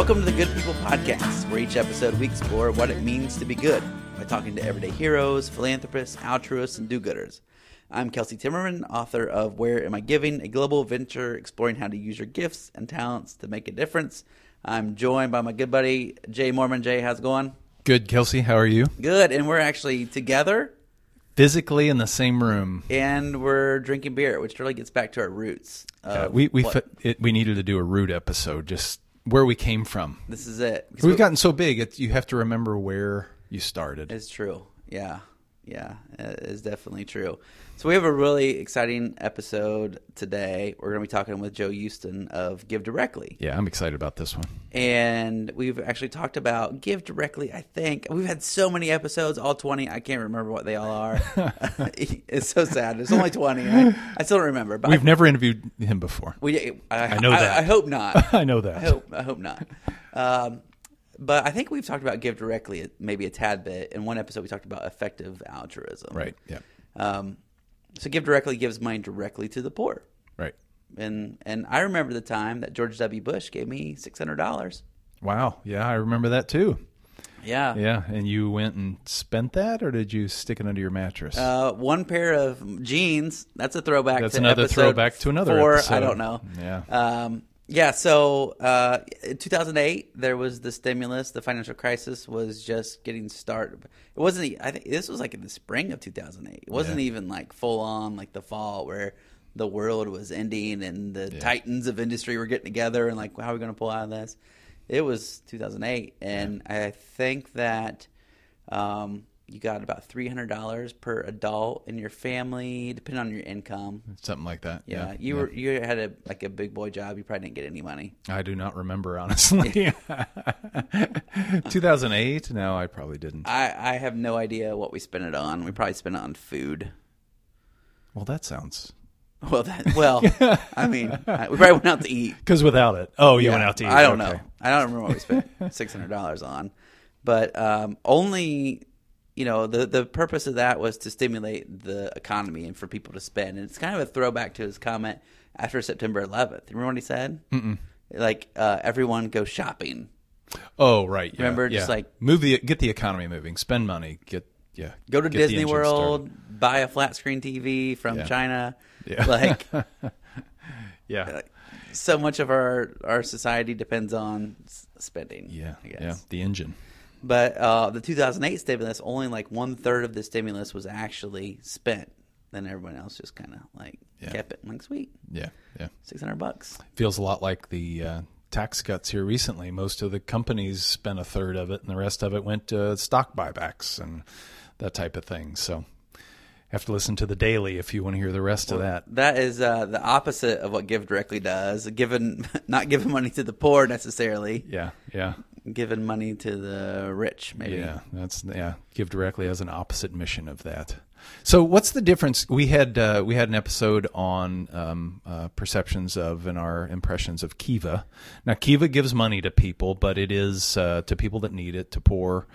Welcome to the Good People Podcast, where each episode we explore what it means to be good by talking to everyday heroes, philanthropists, altruists, and do gooders. I'm Kelsey Timmerman, author of Where Am I Giving, a global venture exploring how to use your gifts and talents to make a difference. I'm joined by my good buddy, Jay Mormon. Jay, how's it going? Good, Kelsey. How are you? Good. And we're actually together Physically in the same room. and we're drinking beer, which really gets back to our roots. Uh, we we it, we needed to do a root episode, just where we came from. this is it. We've we- gotten so big, it, you have to remember where you started. It's true. Yeah. Yeah. It is definitely true. So we have a really exciting episode today. We're going to be talking with Joe Huston of GiveDirectly. Yeah, I'm excited about this one. And we've actually talked about GiveDirectly, I think. We've had so many episodes, all 20. I can't remember what they all are. it's so sad. It's only 20. I, I still don't remember. But We've I, never interviewed him before. we, I, I know that. I, hope not. I know that. I hope I hope not. Um, but I think we've talked about GiveDirectly maybe a tad bit. In one episode, we talked about effective altruism. Right. Yeah. Um, so GiveDirectly gives money directly to the poor. Right. And and I remember the time that George W. Bush gave me six hundred dollars. Wow. Yeah, I remember that too. Yeah. Yeah, and you went and spent that, or did you stick it under your mattress? Uh, one pair of jeans. That's a throwback. That's to another throwback to another episode. I don't know. Yeah. Um, yeah. So, uh, in 2008, there was the stimulus. The financial crisis was just getting started. It wasn't. I think this was like in the spring of 2008. It wasn't Yeah. even like full on like the fall where the world was ending and the titans of industry were getting together and like how are we going to pull out of this? It was 2008, and I think that um, you got about three hundred dollars per adult in your family, depending on your income. Something like that. Yeah, Yeah. you were you had a like a big boy job. You probably didn't get any money. I do not remember honestly. 2008? No, I probably didn't. I I have no idea what we spent it on. We probably spent it on food. Well, that sounds Well, that well, I mean, we probably went out to eat. because without it. Oh, you Yeah, went out to eat. I don't Okay. know. I don't remember what we spent six hundred dollars on, but um, only you know the the purpose of that was to stimulate the economy and for people to spend. And it's kind of a throwback to his comment after September 11th. Remember what he said? Mm-mm. Like uh, everyone go shopping. Oh, right. yeah, Remember, yeah. just like- move the get the economy moving, spend money, get yeah, Go to Disney World, started. buy a flat screen TV from Yeah. China. Yeah. Like Yeah, so much of our our society depends on spending. yeah, I guess. yeah. The engine. But uh, the 2008 stimulus, only like one third of the stimulus was actually spent. Then everyone else just kind of like Yeah. kept it. Like sweet, Yeah, yeah. 600 bucks. Feels a lot like the uh, tax cuts here recently. Most of the companies spent a third of it, and the rest of it went to stock buybacks and that type of thing. So, have to listen to the daily if you want to hear the rest of that. That is uh, the opposite of what GiveDirectly does. Given not giving money to the poor necessarily, Yeah, yeah. Giving money to the rich maybe. Yeah, that's yeah. GiveDirectly as an opposite mission of that. So, what's the difference? We had uh, we had an episode on um, uh, perceptions of and our impressions of Kiva. Now, Kiva gives money to people, but it is uh, to people that need it, to poor,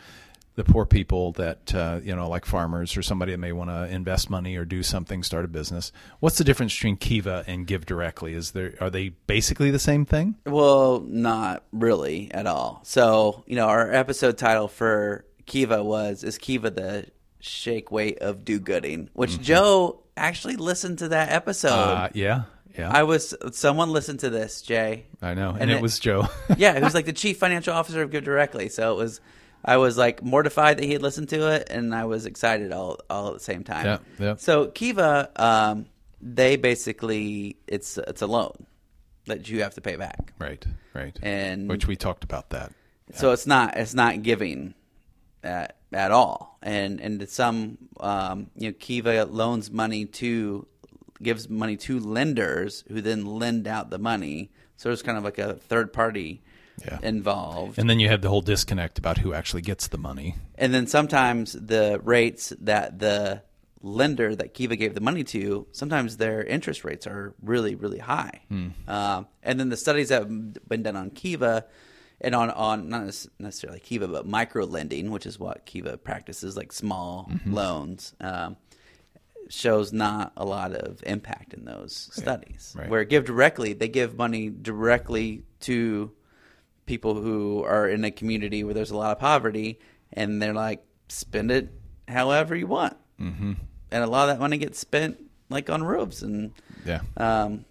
the poor people that uh, you know, like farmers or somebody that may want to invest money or do something, start a business. What's the difference between Kiva and GiveDirectly? Is there are they basically the same thing? Well, not really at all. So, you know, our episode title for Kiva was Is Kiva the Shake Weight of Do Gooding? Which Joe actually listened to that episode. Uh, yeah, yeah. I was, someone listened to this, Jay. I know, and, and it, it- was Joe. Yeah, he was like the chief financial officer of GiveDirectly. So it was, I was like mortified that he had listened to it, and I was excited all, all at the same time. Yeah, yeah. So Kiva, um, they basically, it's, it's a loan that you have to pay back. right, right. And which we talked about that. So it's not it's not giving at at all, and and some um, you know Kiva loans money to gives money to lenders who then lend out the money. So it's kind of like a third party Yeah. involved, And then you have the whole disconnect about who actually gets the money. and then sometimes the rates that the lender that Kiva gave the money to, sometimes their interest rates are really, really high. Um, and then the studies that have been done on Kiva and on, on not necessarily Kiva, but micro lending, which is what Kiva practices, like small loans, um, shows not a lot of impact in those studies. right. Where GiveDirectly, they give money directly to people who are in a community where there's a lot of poverty, and they're like, spend it however you want, mm-hmm. and a lot of that money gets spent like on roofs and Yeah. um,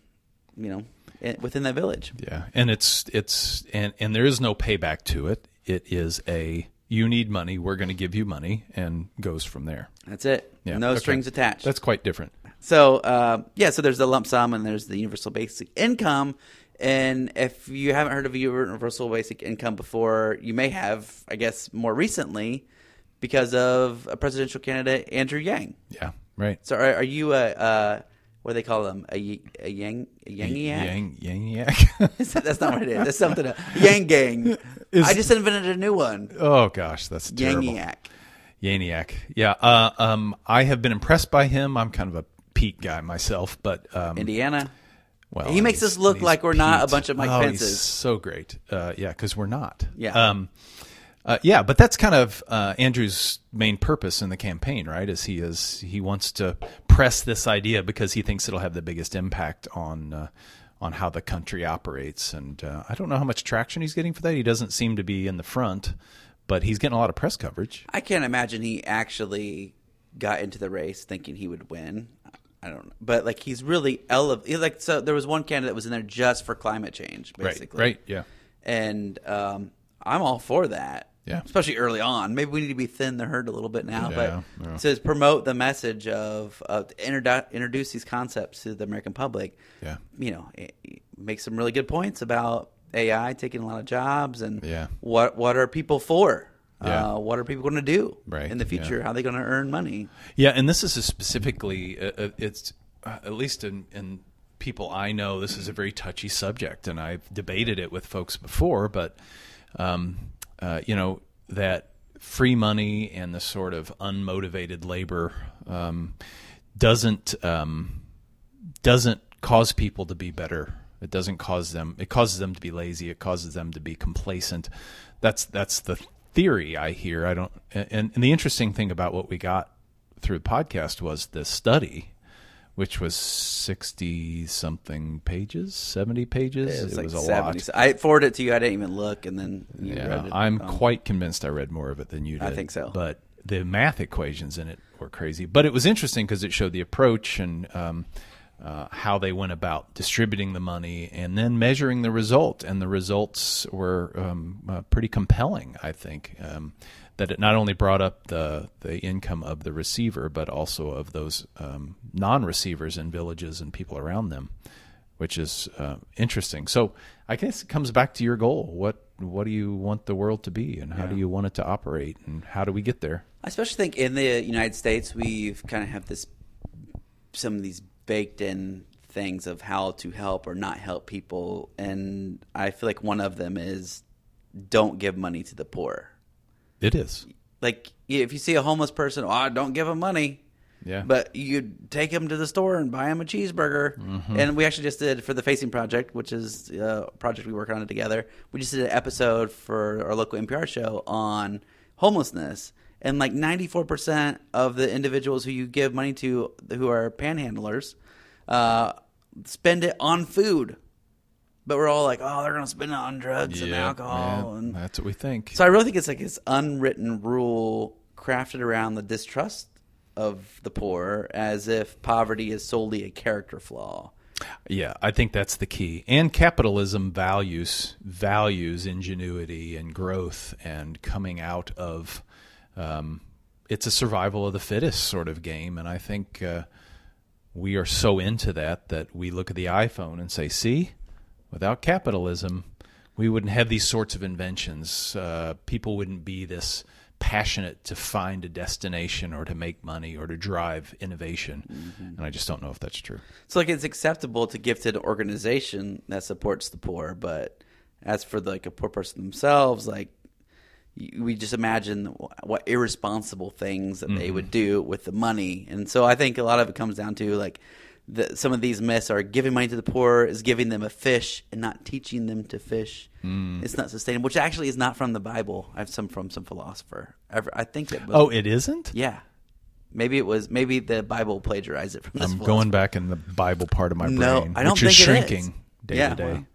you know, within that village. Yeah, and it's it's and and there is no payback to it. It is a you need money, we're going to give you money, and goes from there. That's it. Yeah, no okay. strings attached. That's quite different. So uh, yeah, so there's the lump sum and there's the universal basic income. And if you haven't heard of universal basic income before, you may have, I guess, more recently because of a presidential candidate Andrew Yang. Yeah, right. So are, are you a uh, what do they call them a, a Yang a Yangiac? Yang Yangiac. That's not what it is. That's something. else. Yang Gang. Is- I just invented a new one. oh gosh, that's terrible. Yangiac. Yaniak. Yeah. Uh, um, I have been impressed by him. I'm kind of a Pete guy myself, but um, Indiana. Well, He makes us look like we're not a bunch of Mike oh, Pences. He's so great. Uh, yeah, because we're not. Yeah. Um, uh, yeah, but that's kind of uh, Andrew's main purpose in the campaign, right? Is he is he wants to press this idea because he thinks it'll have the biggest impact on uh, on how the country operates, and uh, I don't know how much traction he's getting for that. He doesn't seem to be in the front, but he's getting a lot of press coverage. I can't imagine he actually got into the race thinking he would win. I don't know, but like he's really elevated. Like so, there was one candidate that was in there just for climate change, basically. Right. Right. Yeah. And um, I'm all for that. Yeah. Especially early on. Maybe we need to be thin the herd a little bit now, Yeah, but yeah. to promote the message of, of introdu- introduce these concepts to the American public. Yeah. You know, it, it make some really good points about AI taking a lot of jobs and Yeah. what what are people for? Yeah. Uh, what are people going to do Right, in the yeah. future? How are they going to earn money? Yeah, and this is a specifically, uh, uh, it's uh, at least in, in people I know, this is a very touchy subject, and I've debated it with folks before. But um, uh, you know that free money and the sort of unmotivated labor um, doesn't um, doesn't cause people to be better. It doesn't cause them. It causes them to be lazy. It causes them to be complacent. That's that's the theory I hear. I don't. And, and the interesting thing about what we got through the podcast was this study, which was sixty something pages, seventy pages. It was, like a 70. lot. I forwarded it to you. I didn't even look, and then you Yeah, read it. I'm Um, quite convinced I read more of it than you did. I think so. But the math equations in it were crazy. But it was interesting because it showed the approach and um, uh, how they went about distributing the money and then measuring the result. And the results were um, uh, pretty compelling, I think. Um, that it not only brought up the, the income of the receiver, but also of those um, non receivers in villages and people around them which is uh, interesting. So I guess it comes back to your goal. What what do you want the world to be, and how do you want it to operate, and how do we get there? I especially think in the United States, we've kind of have this some of these baked in things of how to help or not help people, and I feel like one of them is don't give money to the poor. It is. Like if you see a homeless person, oh, don't give them money. Yeah. But you take them to the store and buy them a cheeseburger. Mm-hmm. And we actually just did for the Facing Project, which is a project we work on together. We just did an episode for our local NPR show on homelessness. And like 94% of the individuals who you give money to who are panhandlers uh, spend it on food. But we're all like, oh, they're going to spend it on drugs and alcohol. yeah, and that's what we think. so I really think it's like this unwritten rule crafted around the distrust of the poor as if poverty is solely a character flaw. Yeah, I think that's the key. And capitalism values values ingenuity and growth and coming out of. Um, it's a survival of the fittest sort of game, and I think uh, we are so into that that we look at the iPhone and say, "See, without capitalism, we wouldn't have these sorts of inventions. Uh, people wouldn't be this." passionate to find a destination or to make money or to drive innovation and i just don't know if that's true So like it's acceptable to give to an organization that supports the poor, but as for like a poor person themselves, like we just imagine what irresponsible things that they would mm-hmm. do with the money. And so I think a lot of it comes down to like the, some of these myths are giving money to the poor is giving them a fish and not teaching them to fish. Mm. It's not sustainable, which actually is not from the Bible. I have some from some philosopher. I, I think it was. oh it isn't yeah. Maybe it was. Maybe the Bible plagiarized it from this. I'm philosopher. going back in the Bible part of my No, brain, I don't which think it is. shrinking day Yeah, to day. well.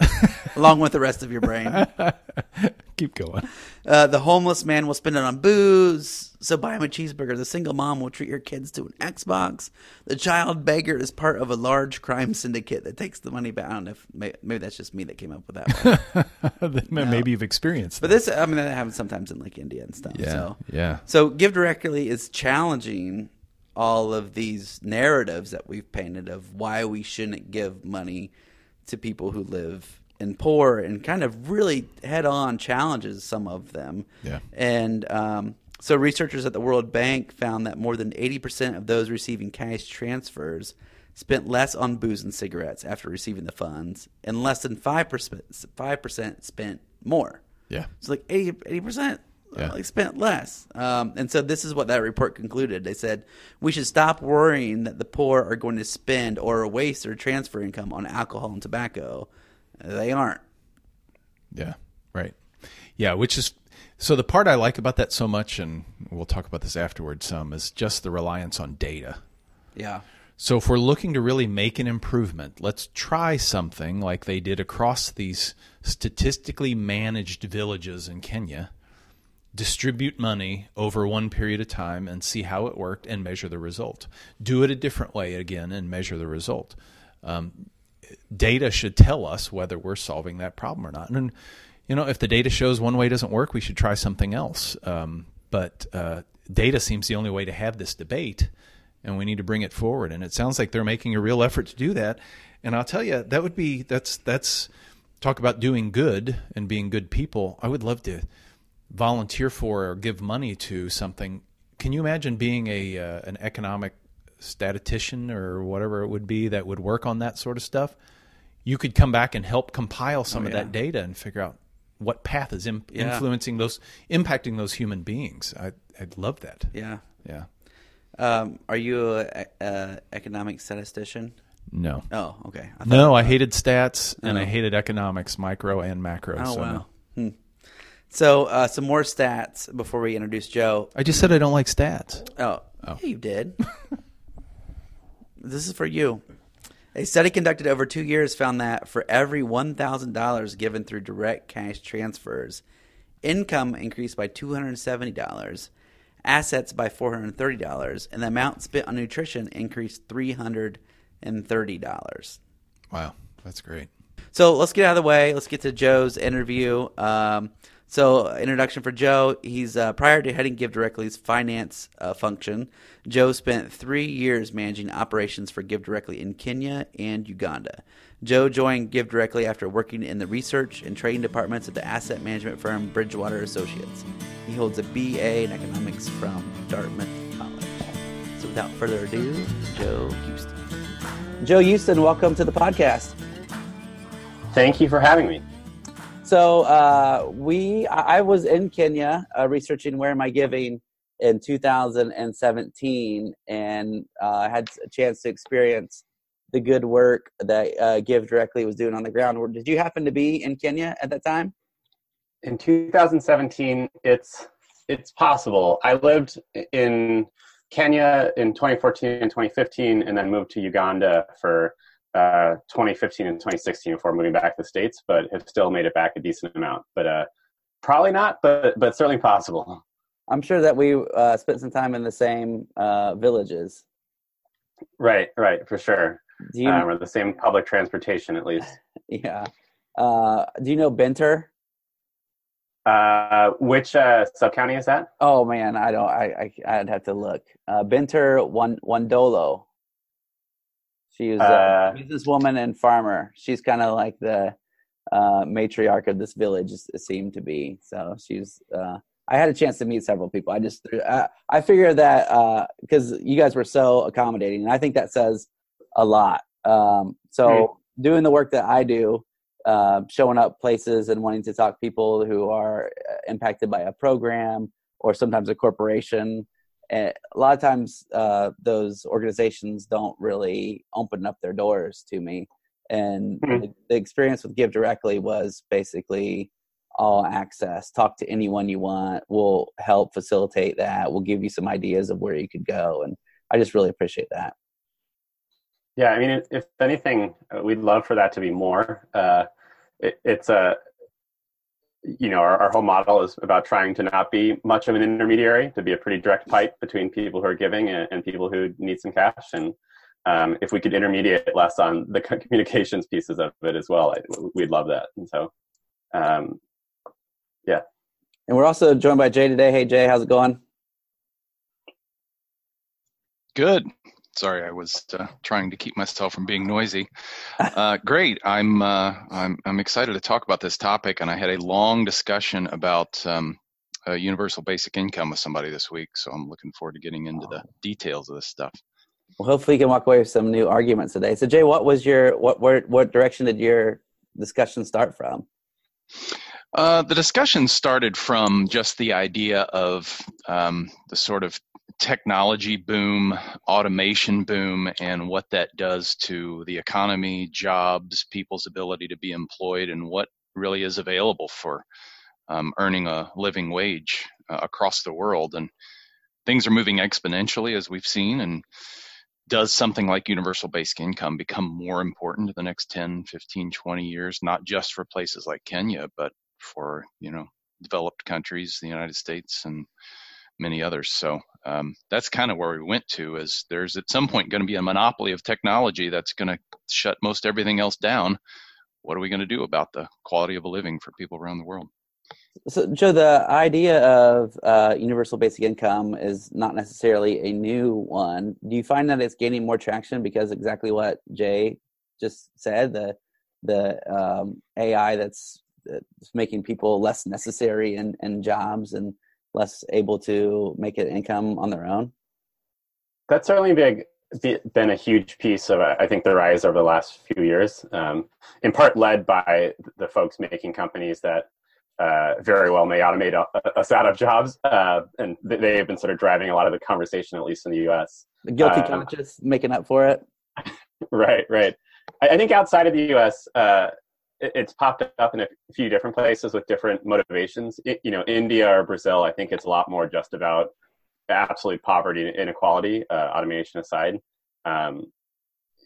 along with the rest of your brain. Keep going. Uh, the homeless man will spend it on booze, so buy him a cheeseburger. The single mom will treat her kids to an Xbox. The child beggar is part of a large crime syndicate that takes the money back. I don't know if maybe, maybe that's just me that came up with that one. Maybe you've experienced but that. this, I mean, that happens sometimes in like India and stuff. Yeah, So. yeah. So GiveDirectly is challenging all of these narratives that we've painted of why we shouldn't give money to people who live in poor and kind of really head on challenges some of them. Yeah. And um, so researchers at the World Bank found that more than 80% of those receiving cash transfers spent less on booze and cigarettes after receiving the funds and less than 5% 5% spent more. Yeah. So like 80 percent Yeah. like spent less. Um, and so this is what that report concluded. They said we should stop worrying that the poor are going to spend or waste their transfer income on alcohol and tobacco. They aren't. Yeah, right. Yeah, which is so the part I like about that so much, and we'll talk about this afterwards some, is just the reliance on data. Yeah. So if we're looking to really make an improvement, let's try something like they did across these statistically managed villages in Kenya. Distribute money over one period of time and see how it worked and measure the result. Do it a different way again and measure the result. Um, data should tell us whether we're solving that problem or not. And you know, if the data shows one way doesn't work, we should try something else. Um, but uh, data seems the only way to have this debate, and we need to bring it forward. And it sounds like they're making a real effort to do that. And I'll tell you, that would be that's that's talk about doing good and being good people. I would love to volunteer for or give money to something. Can you imagine being a uh, an economic statistician or whatever it would be that would work on that sort of stuff? You could come back and help compile some Oh, of yeah. that data and figure out what path is Yeah. influencing those, impacting those human beings. I, I'd love that. Yeah. Yeah. Um, are you a, a economic statistician? No. Oh, okay. I No, I hated stats and I Oh. hated economics, micro and macro. Oh so wow. no. Hmm. So uh, some more stats before we introduce Joe. I just said I don't like stats. Oh, yeah, you did. this is for you. A study conducted over two years found that for every $1,000 given through direct cash transfers, income increased by $270, assets by $430, and the amount spent on nutrition increased $330. Wow, that's great. So let's get out of the way. Let's get to Joe's interview. Um, so, introduction for Joe. He's uh, prior to heading GiveDirectly's finance uh, function. Joe spent three years managing operations for GiveDirectly in Kenya and Uganda. Joe joined GiveDirectly after working in the research and trading departments at the asset management firm Bridgewater Associates. He holds a BA in economics from Dartmouth College. So, without further ado, Joe Huston. Joe Huston, welcome to the podcast. Thank you for having me. So uh, we, I I was in Kenya uh, researching where am I giving in 2017, and uh, had a chance to experience the good work that uh, GiveDirectly was doing on the ground. Did you happen to be in Kenya at that time? In 2017, it's it's possible. I lived in Kenya in 2014 and 2015, and then moved to Uganda for uh, 2015 and 2016 before moving back to the states. But have still made it back a decent amount. But uh, probably not, but but certainly possible. I'm sure that we uh, spent some time in the same uh, villages. Right, right, for sure. Do you? Um, or the same public transportation at least. yeah. Uh, do you know Benter? Uh, which uh, sub county is that? Oh man, I don't. I, I I'd have to look. Uh, Benter Wan Wandolo. She is a Uh, businesswoman and farmer. She's kind of like the uh, matriarch of this village. It seemed to be. So she's. Uh, I had a chance to meet several people. I just. I, I figure that because you guys were so accommodating, and I think that says a lot. Um, so doing the work that I do, uh, showing up places and wanting to talk to people who are uh, impacted by a program or sometimes a corporation. A lot of times, uh, those organizations don't really open up their doors to me. And Hmm. the, the experience with GiveDirectly was basically all access. Talk to anyone you want. We'll help facilitate that. We'll give you some ideas of where you could go. And I just really appreciate that. Yeah, I mean, if, if anything, uh, we'd love for that to be more. Uh, it, it's a you know our, our whole model is about trying to not be much of an intermediary to be a pretty direct pipe between people who are giving and, and people who need some cash. And um, if we could intermediate less on the communications pieces of it as well we'd love that. And so um, yeah. And we're also joined by jay today. Hey jay how's it going? Good Sorry, I was uh, trying to keep myself from being noisy. Uh, great. I'm, uh, I'm I'm excited to talk about this topic, and I had a long discussion about um, universal basic income with somebody this week. So I'm looking forward to getting into the details of this stuff. Well, hopefully, you can walk away with some new arguments today. So, Jay, what was your what where, what direction did your discussion start from? Uh, the discussion started from just the idea of um, the sort of technology boom, automation boom, and what that does to the economy, jobs, people's ability to be employed, and what really is available for um, earning a living wage uh, across the world. And things are moving exponentially, as we've seen. And does something like universal basic income become more important in the next 10, 15, 20 years, not just for places like Kenya, but for, you know, developed countries, the United States, and many others. So um, that's kind of where we went to is there's at some point going to be a monopoly of technology that's going to shut most everything else down. What are we going to do about the quality of a living for people around the world? So, Joe, the idea of uh, universal basic income is not necessarily a new one. Do you find that it's gaining more traction because exactly what Jay just said the the um, AI that's, that's making people less necessary in, in jobs and less able to make an income on their own? That's certainly big been a huge piece of I think the rise over the last few years, um, in part led by the folks making companies that uh, very well may automate us out of jobs, uh, and they've been sort of driving a lot of the conversation, at least in the U.S. The guilty um, conscience making up for it. right, right. I, I, think outside of the U.S., uh, it's popped up in a few different places with different motivations. It, you know, India or Brazil, I think it's a lot more just about absolute poverty and inequality, uh, automation aside. Um,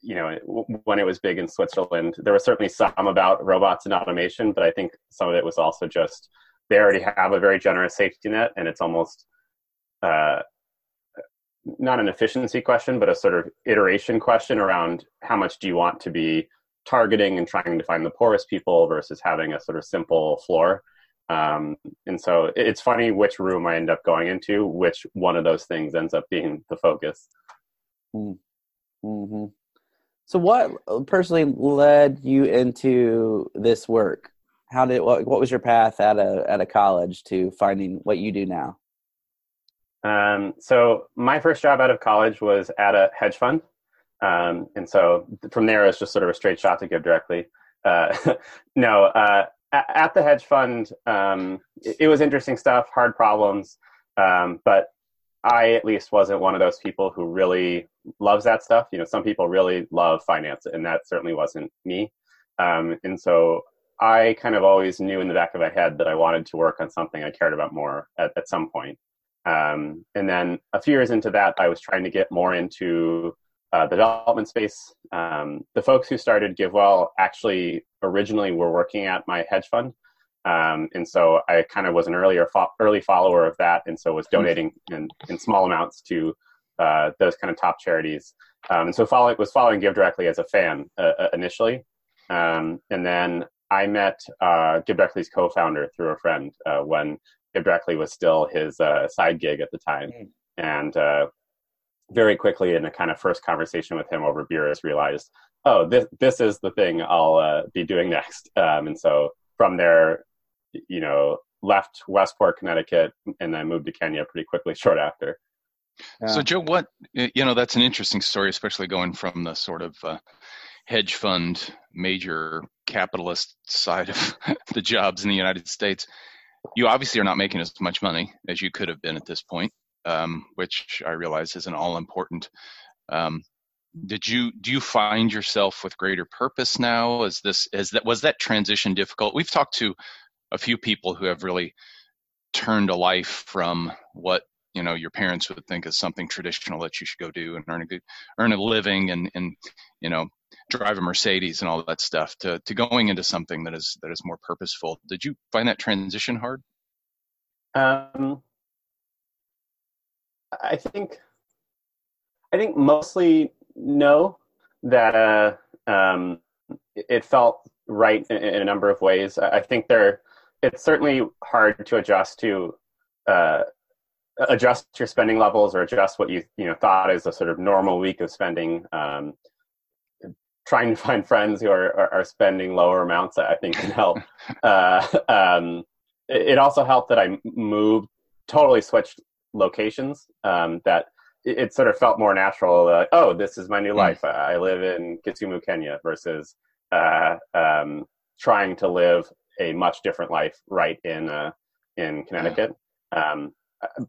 you know, when it was big in Switzerland, there was certainly some about robots and automation, but I think some of it was also just they already have a very generous safety net, and it's almost uh, not an efficiency question, but a sort of iteration question around how much do you want to be targeting and trying to find the poorest people versus having a sort of simple floor. Um, and so it's funny which room I end up going into, which one of those things ends up being the focus. Hmm. Mm-hmm. So, what personally led you into this work? How did what, what was your path at a at a college to finding what you do now? Um, so, my first job out of college was at a hedge fund. Um, and so from there, it's just sort of a straight shot to GiveDirectly. Uh, no, uh, at, the hedge fund, um, it, it, was interesting stuff, hard problems, um, but I at least wasn't one of those people who really loves that stuff. You know, some people really love finance, and that certainly wasn't me. Um, and so I kind of always knew in the back of my head that I wanted to work on something I cared about more at, at some point. Um, and then a few years into that, I was trying to get more into uh, the development space. Um, the folks who started GiveWell actually originally were working at my hedge fund. Um, and so I kind of was an earlier fo- early follower of that, and so was donating in, in small amounts to uh, those kind of top charities. Um, and so follow, was following GiveDirectly as a fan uh, uh initially, um, and then I met uh, GiveDirectly's co-founder through a friend uh, when GiveDirectly was still his uh, side gig at the time, mm. and very quickly in a kind of first conversation with him over beers realized oh this this is the thing i'll uh, be doing next. Um, and so from there you know left westport connecticut and then moved to kenya pretty quickly short after. Yeah. so joe what you know that's an interesting story especially going from the sort of uh, hedge fund major capitalist side of the jobs in the united states. You obviously are not making as much money as you could have been at this point um, which I realize is an all important. Um, did you do you find yourself with greater purpose now? Is this is that was that transition difficult? We've talked to a few people who have really turned a life from what you know your parents would think is something traditional that you should go do and earn a good earn a living and and you know drive a Mercedes and all that stuff to to going into something that is that is more purposeful. Did you find that transition hard? Um, I think I think mostly no. That uh, um, it felt right in, in, a number of ways. I think there it's certainly hard to adjust to uh, adjust your spending levels or adjust what you you know thought is a sort of normal week of spending. Um, trying to find friends who are, are, are, spending lower amounts, I think, can help. uh, um, it, it, also helped that I moved, totally switched locations. Um, that it, it, sort of felt more natural. Uh, oh, this is my new hmm. life. I, I live in Kisumu, Kenya, versus uh, um, trying to live a much different life right in uh, in Connecticut. Um,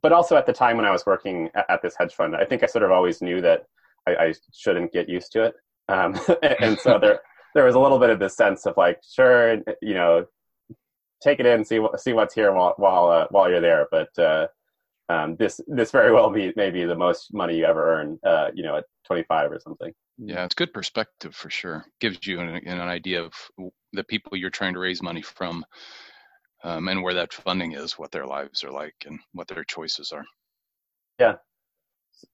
but also at the time when I was working at, at, this hedge fund, I think I sort of always knew that I, I shouldn't get used to it. Um, and so there there was a little bit of this sense of like, sure, you know, take it in, see see what's here while while uh, while you're there. But uh, um, this this very well be maybe the most money you ever earn, uh, you know, at 25 or something. Yeah, it's good perspective for sure. Gives you an, an idea of the people you're trying to raise money from um, and where that funding is, what their lives are like, and what their choices are. Yeah.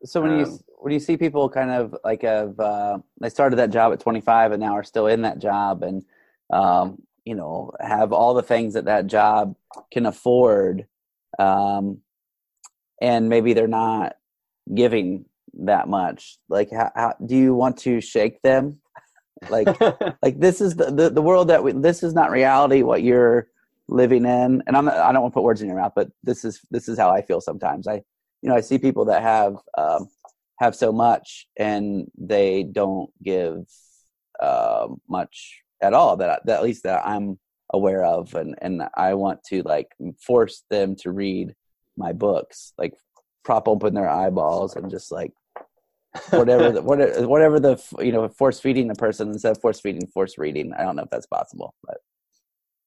So when um, you when you see people kind of like have uh, they started that job at 25 and now are still in that job and um, you know have all the things that that job can afford, um, and maybe they're not giving that much. Like, how, how do you want to shake them? Like, like this is the, the the world that we. This is not reality. What you're living in and i'm i don't want to put words in your mouth but this is this is how i feel sometimes i you know i see people that have um, have so much and they don't give uh, much at all that, that at least that i'm aware of and and i want to like force them to read my books like prop open their eyeballs and just like whatever the, whatever whatever the you know force feeding the person instead of force feeding force reading i don't know if that's possible but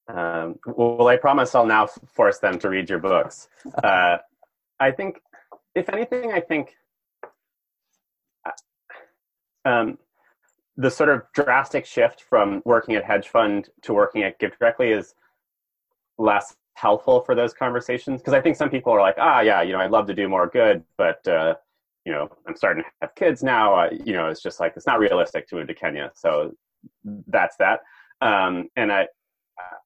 um, well, I promise I'll now force them to read your books. Uh, I think, if anything, I think uh, um, the sort of drastic shift from working at hedge fund to working at GiveDirectly is less helpful for those conversations because I think some people are like, ah, yeah, you know, I'd love to do more good, but uh, you know, I'm starting to have kids now. Uh, you know, it's just like it's not realistic to move to Kenya, so that's that. Um, and I,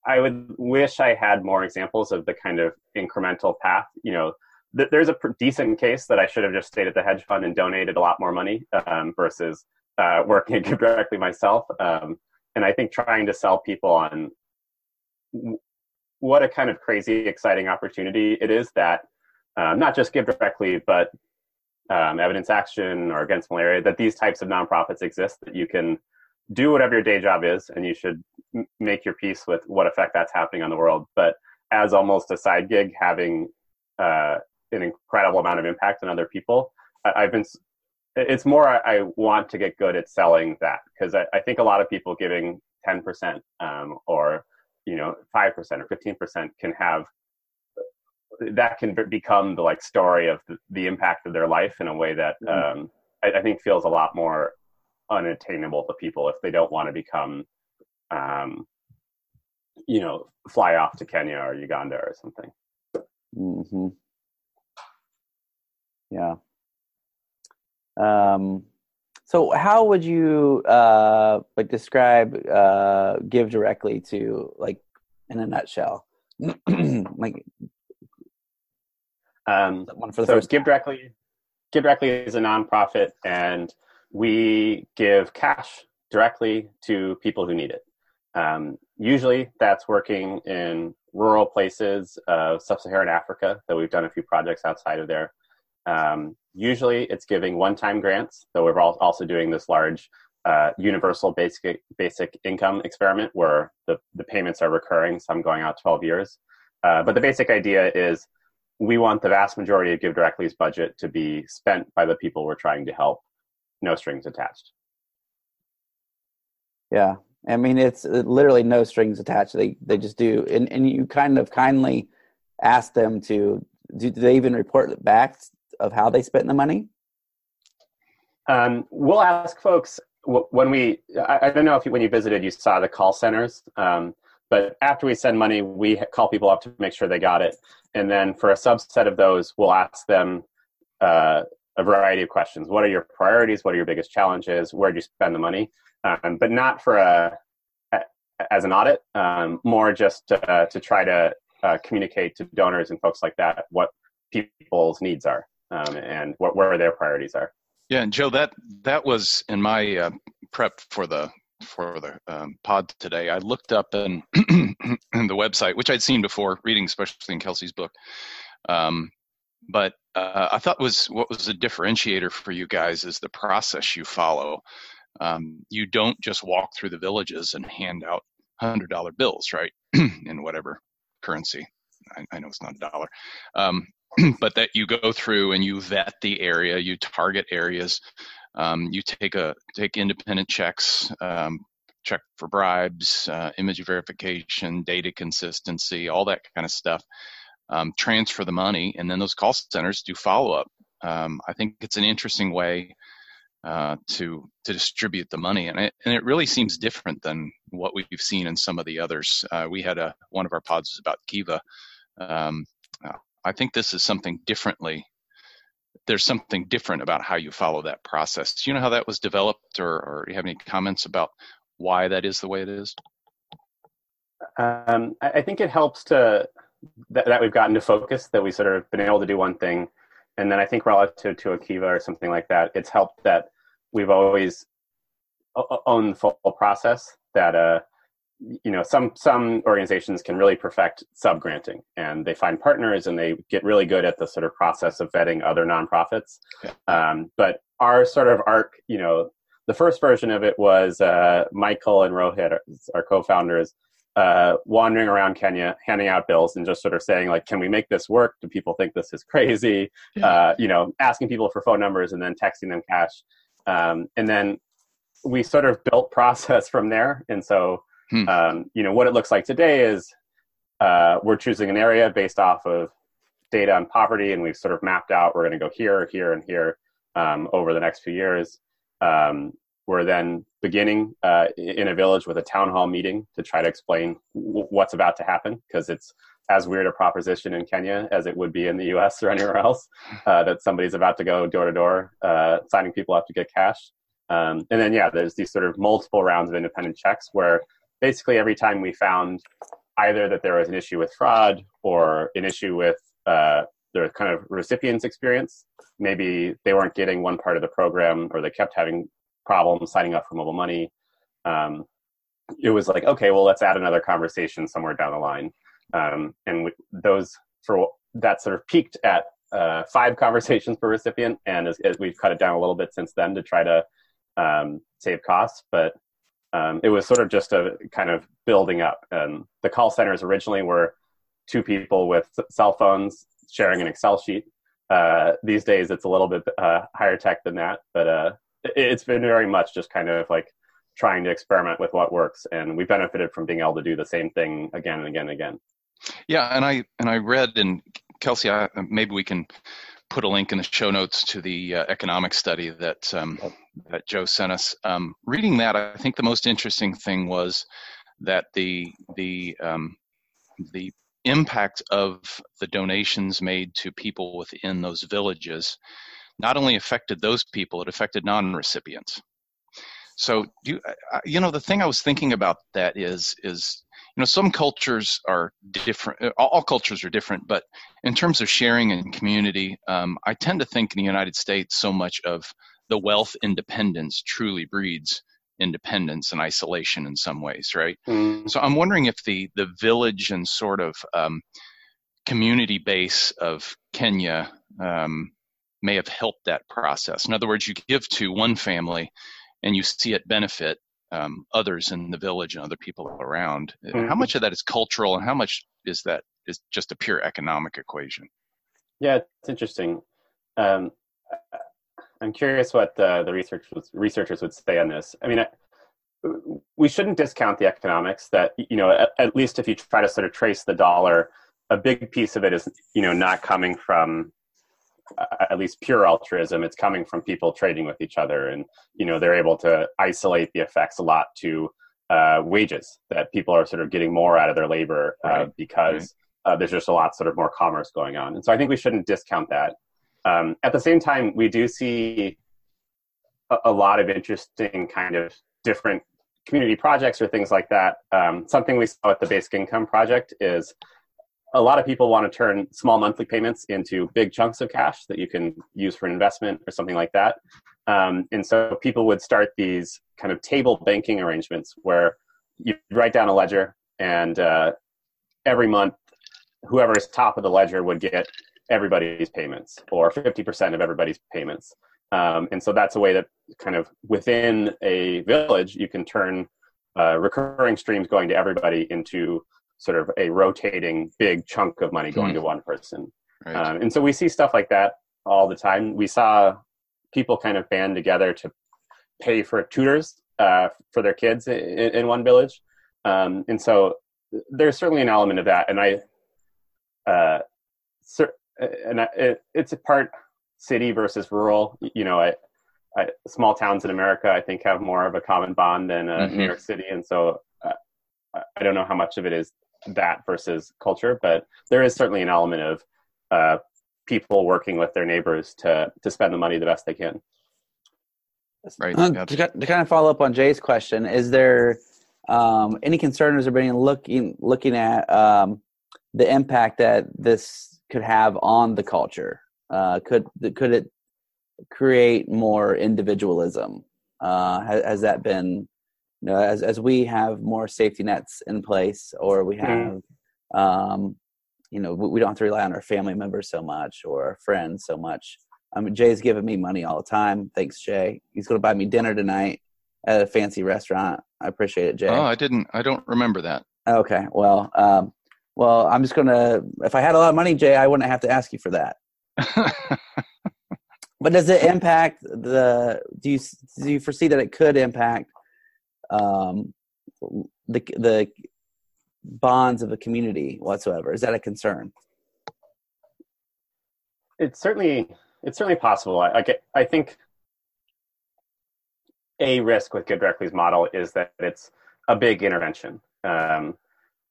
I would wish I had more examples of the kind of incremental path. You know, th- there's a decent case that I should have just stayed at the hedge fund and donated a lot more money um, versus uh, working directly myself. Um, and I think trying to sell people on what a kind of crazy, exciting opportunity it is that um, not just GiveDirectly, but um, Evidence Action or Against Malaria, that these types of nonprofits exist that you can do whatever your day job is and you should m- make your peace with what effect that's happening on the world. But as almost a side gig having uh, an incredible amount of impact on other people I, have been it's more I, I, want to get good at selling that because I, I, think a lot of people giving 10% um, or you know 5% or 15% can have that can become the like story of the, the impact of their life in a way that mm-hmm. um, I, I think feels a lot more unattainable to people if they don't want to become um, you know fly off to kenya or uganda or something mm-hmm. yeah um, so how would you uh, like describe uh, GiveDirectly to like in a nutshell like um, one for the so first GiveDirectly give directly is a nonprofit and we give cash directly to people who need it. Um, usually that's working in rural places of sub-Saharan Africa, though we've done a few projects outside of there. Um, usually it's giving one-time grants, though we're also doing this large uh, universal basic basic income experiment where the, the payments are recurring, some going out 12 years. Uh, but the basic idea is we want the vast majority of GiveDirectly's budget to be spent by the people we're trying to help no strings attached. Yeah, I mean it's literally no strings attached. They they just do, and and you kind of kindly ask them to. Do they even report it back of how they spent the money? Um, we'll ask folks when we, I, I don't know if you, when you visited, you saw the call centers. Um, but after we send money, we call people up to make sure they got it. And then for a subset of those, we'll ask them uh, a variety of questions. What are your priorities? What are your biggest challenges? Where do you spend the money? Um, but not for a, as an audit, um, more just to, to try to uh, communicate to donors and folks like that what people's needs are um, and what, where their priorities are. Yeah, and Joe, that that was in my uh, prep for the for the um, pod today. I looked up in, in, the website, which I'd seen before, reading especially in Kelsey's book. Um, but uh, I thought was what was a differentiator for you guys is the process you follow. Um, you don't just walk through the villages and hand out hundred dollar bills, right, in whatever currency. I, I, know it's not a dollar. Um, but that you go through and you vet the area, you target areas, um, you take a take independent checks, um, check for bribes, uh, image verification, data consistency, all that kind of stuff. Um, transfer the money, and then those call centers do follow up. Um, I think it's an interesting way uh, to to distribute the money, and it and it really seems different than what we've seen in some of the others. Uh, we had a one of our pods was about Kiva. Um, I think this is something differently. There's something different about how you follow that process. Do you know how that was developed, or, or you have any comments about why that is the way it is? Um, I think it helps to that, that, we've gotten to focus, that we sort of been able to do one thing, and then I think relative to a Kiva or something like that, it's helped that we've always owned the full process. That uh, you know some some organizations can really perfect sub granting and they find partners and they get really good at the sort of process of vetting other nonprofits. Yeah. um, but our sort of arc you know the first version of it was uh, michael and rohit our co-founders uh, wandering around kenya handing out bills and just sort of saying like can we make this work? Do people think this is crazy? Yeah. uh, you know asking people for phone numbers and then texting them cash. Um, and then we sort of built process from there. And so Hmm. Um, you know, what it looks like today is uh, we're choosing an area based off of data on poverty, and we've sort of mapped out we're going to go here, here, and here um, over the next few years. Um, we're then beginning uh, in a village with a town hall meeting to try to explain w- what's about to happen because it's as weird a proposition in Kenya as it would be in the US or anywhere else uh, that somebody's about to go door to door uh, signing people up to get cash. Um, and then, yeah, there's these sort of multiple rounds of independent checks where basically every time we found either that there was an issue with fraud or an issue with uh, their kind of recipient's experience, maybe they weren't getting one part of the program or they kept having problems signing up for mobile money. Um, it was like, okay, well, let's add another conversation somewhere down the line. Um, and we, those for that sort of peaked at uh, five conversations per recipient, and as, as, we've cut it down a little bit since then to try to um, save costs. But um, it was sort of just a kind of building up. And the call centers originally were two people with cell phones sharing an Excel sheet. Uh, these days, it's a little bit uh, higher tech than that, but uh, it's been very much just kind of like trying to experiment with what works, and we benefited from being able to do the same thing again and again and again. Yeah, and I and I read and Kelsey, I, maybe we can put a link in the show notes to the uh, economic study that um, that Joe sent us. Um, reading that, I think the most interesting thing was that the the um, the impact of the donations made to people within those villages not only affected those people, it affected non-recipients. So, you you know the thing I was thinking about that is is you know some cultures are different uh, all, cultures are different but in terms of sharing and community um, i tend to think in the united states so much of the wealth independence truly breeds independence and isolation in some ways right mm. so i'm wondering if the the village and sort of um, community base of kenya um, may have helped that process in other words you give to one family and you see it benefit um, others in the village and other people around. Mm-hmm. How much of that is cultural, and how much is that is just a pure economic equation? Yeah, it's interesting. Um, I'm curious what the, the research researchers would say on this. I mean, we shouldn't discount the economics. That you know, at, at least if you try to sort of trace the dollar, a big piece of it is you know not coming from uh, at least pure altruism. It's coming from people trading with each other, and you know they're able to isolate the effects a lot to uh, wages that people are sort of getting more out of their labor uh, right. because right. Uh, there's just a lot sort of more commerce going on. And so I think we shouldn't discount that. Um, at the same time, we do see a, a, lot of interesting kind of different community projects or things like that. Um, something we saw at the Basic Income Project is a lot of people want to turn small monthly payments into big chunks of cash that you can use for an investment or something like that. Um, and so people would start these kind of table banking arrangements where you write down a ledger and uh, every month whoever is top of the ledger would get everybody's payments or 50% of everybody's payments. Um, and so that's a way that kind of within a village you can turn uh, recurring streams going to everybody into sort of a rotating big chunk of money going hmm. to one person. Right. Um, and so we see stuff like that all the time. We saw people kind of band together to pay for tutors uh, for their kids in, in one village. Um, and so there's certainly an element of that. And I, uh, and I, it, it's a part city versus rural. You know, I, I, small towns in America, I think, have more of a common bond than uh, mm-hmm. New York City. And so uh, I don't know how much of it is that versus culture, but there is certainly an element of uh, people working with their neighbors to to spend the money the best they can. Right. Uh, to, to, kind of follow up on Jay's question, is there um, any concern or being looking looking at um, the impact that this could have on the culture? Uh, could could it create more individualism? Uh, has, has, that been, you know, as as we have more safety nets in place, or we have, mm-hmm. um, you know, we don't have to rely on our family members so much or our friends so much. I mean, Jay's giving me money all the time. Thanks, Jay. He's going to buy me dinner tonight at a fancy restaurant. I appreciate it, Jay. Oh, I didn't. I don't remember that. Okay. Well, um, well, I'm just gonna. If I had a lot of money, Jay, I wouldn't have to ask you for that. but does it impact the? Do you do you foresee that it could impact um, the the bonds of a community whatsoever? Is that a concern? It's certainly it's certainly possible. I, I, I think a risk with GiveDirectly's model is that it's a big intervention. Um,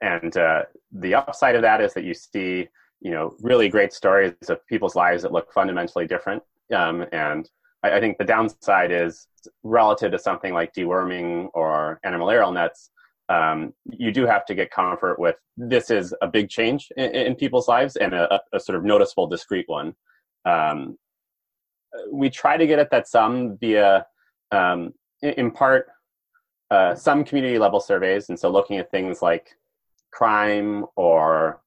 and uh, the upside of that is that you see, you know, really great stories of people's lives that look fundamentally different. Um, and I, I, think the downside is relative to something like deworming or antimalarial nets, um, you do have to get comfort with this is a big change in, in people's lives and a, a, sort of noticeable, discrete one. Um, we try to get at that some via, um, in part, uh, some community level surveys, and so looking at things like crime or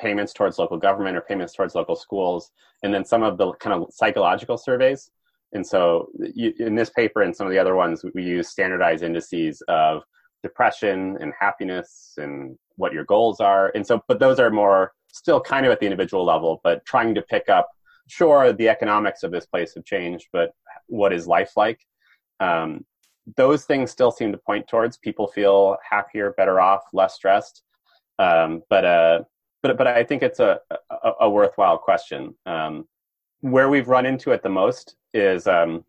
payments towards local government or payments towards local schools, and then some of the kind of psychological surveys. And so, in this paper and some of the other ones, we use standardized indices of depression and happiness and what your goals are. And so, but those are more still kind of at the individual level, but trying to pick up sure, the economics of this place have changed, but what is life like? Um, those things still seem to point towards people feel happier, better off, less stressed. Um, but uh, but but I think it's a a, a worthwhile question. Um, where we've run into it the most is um,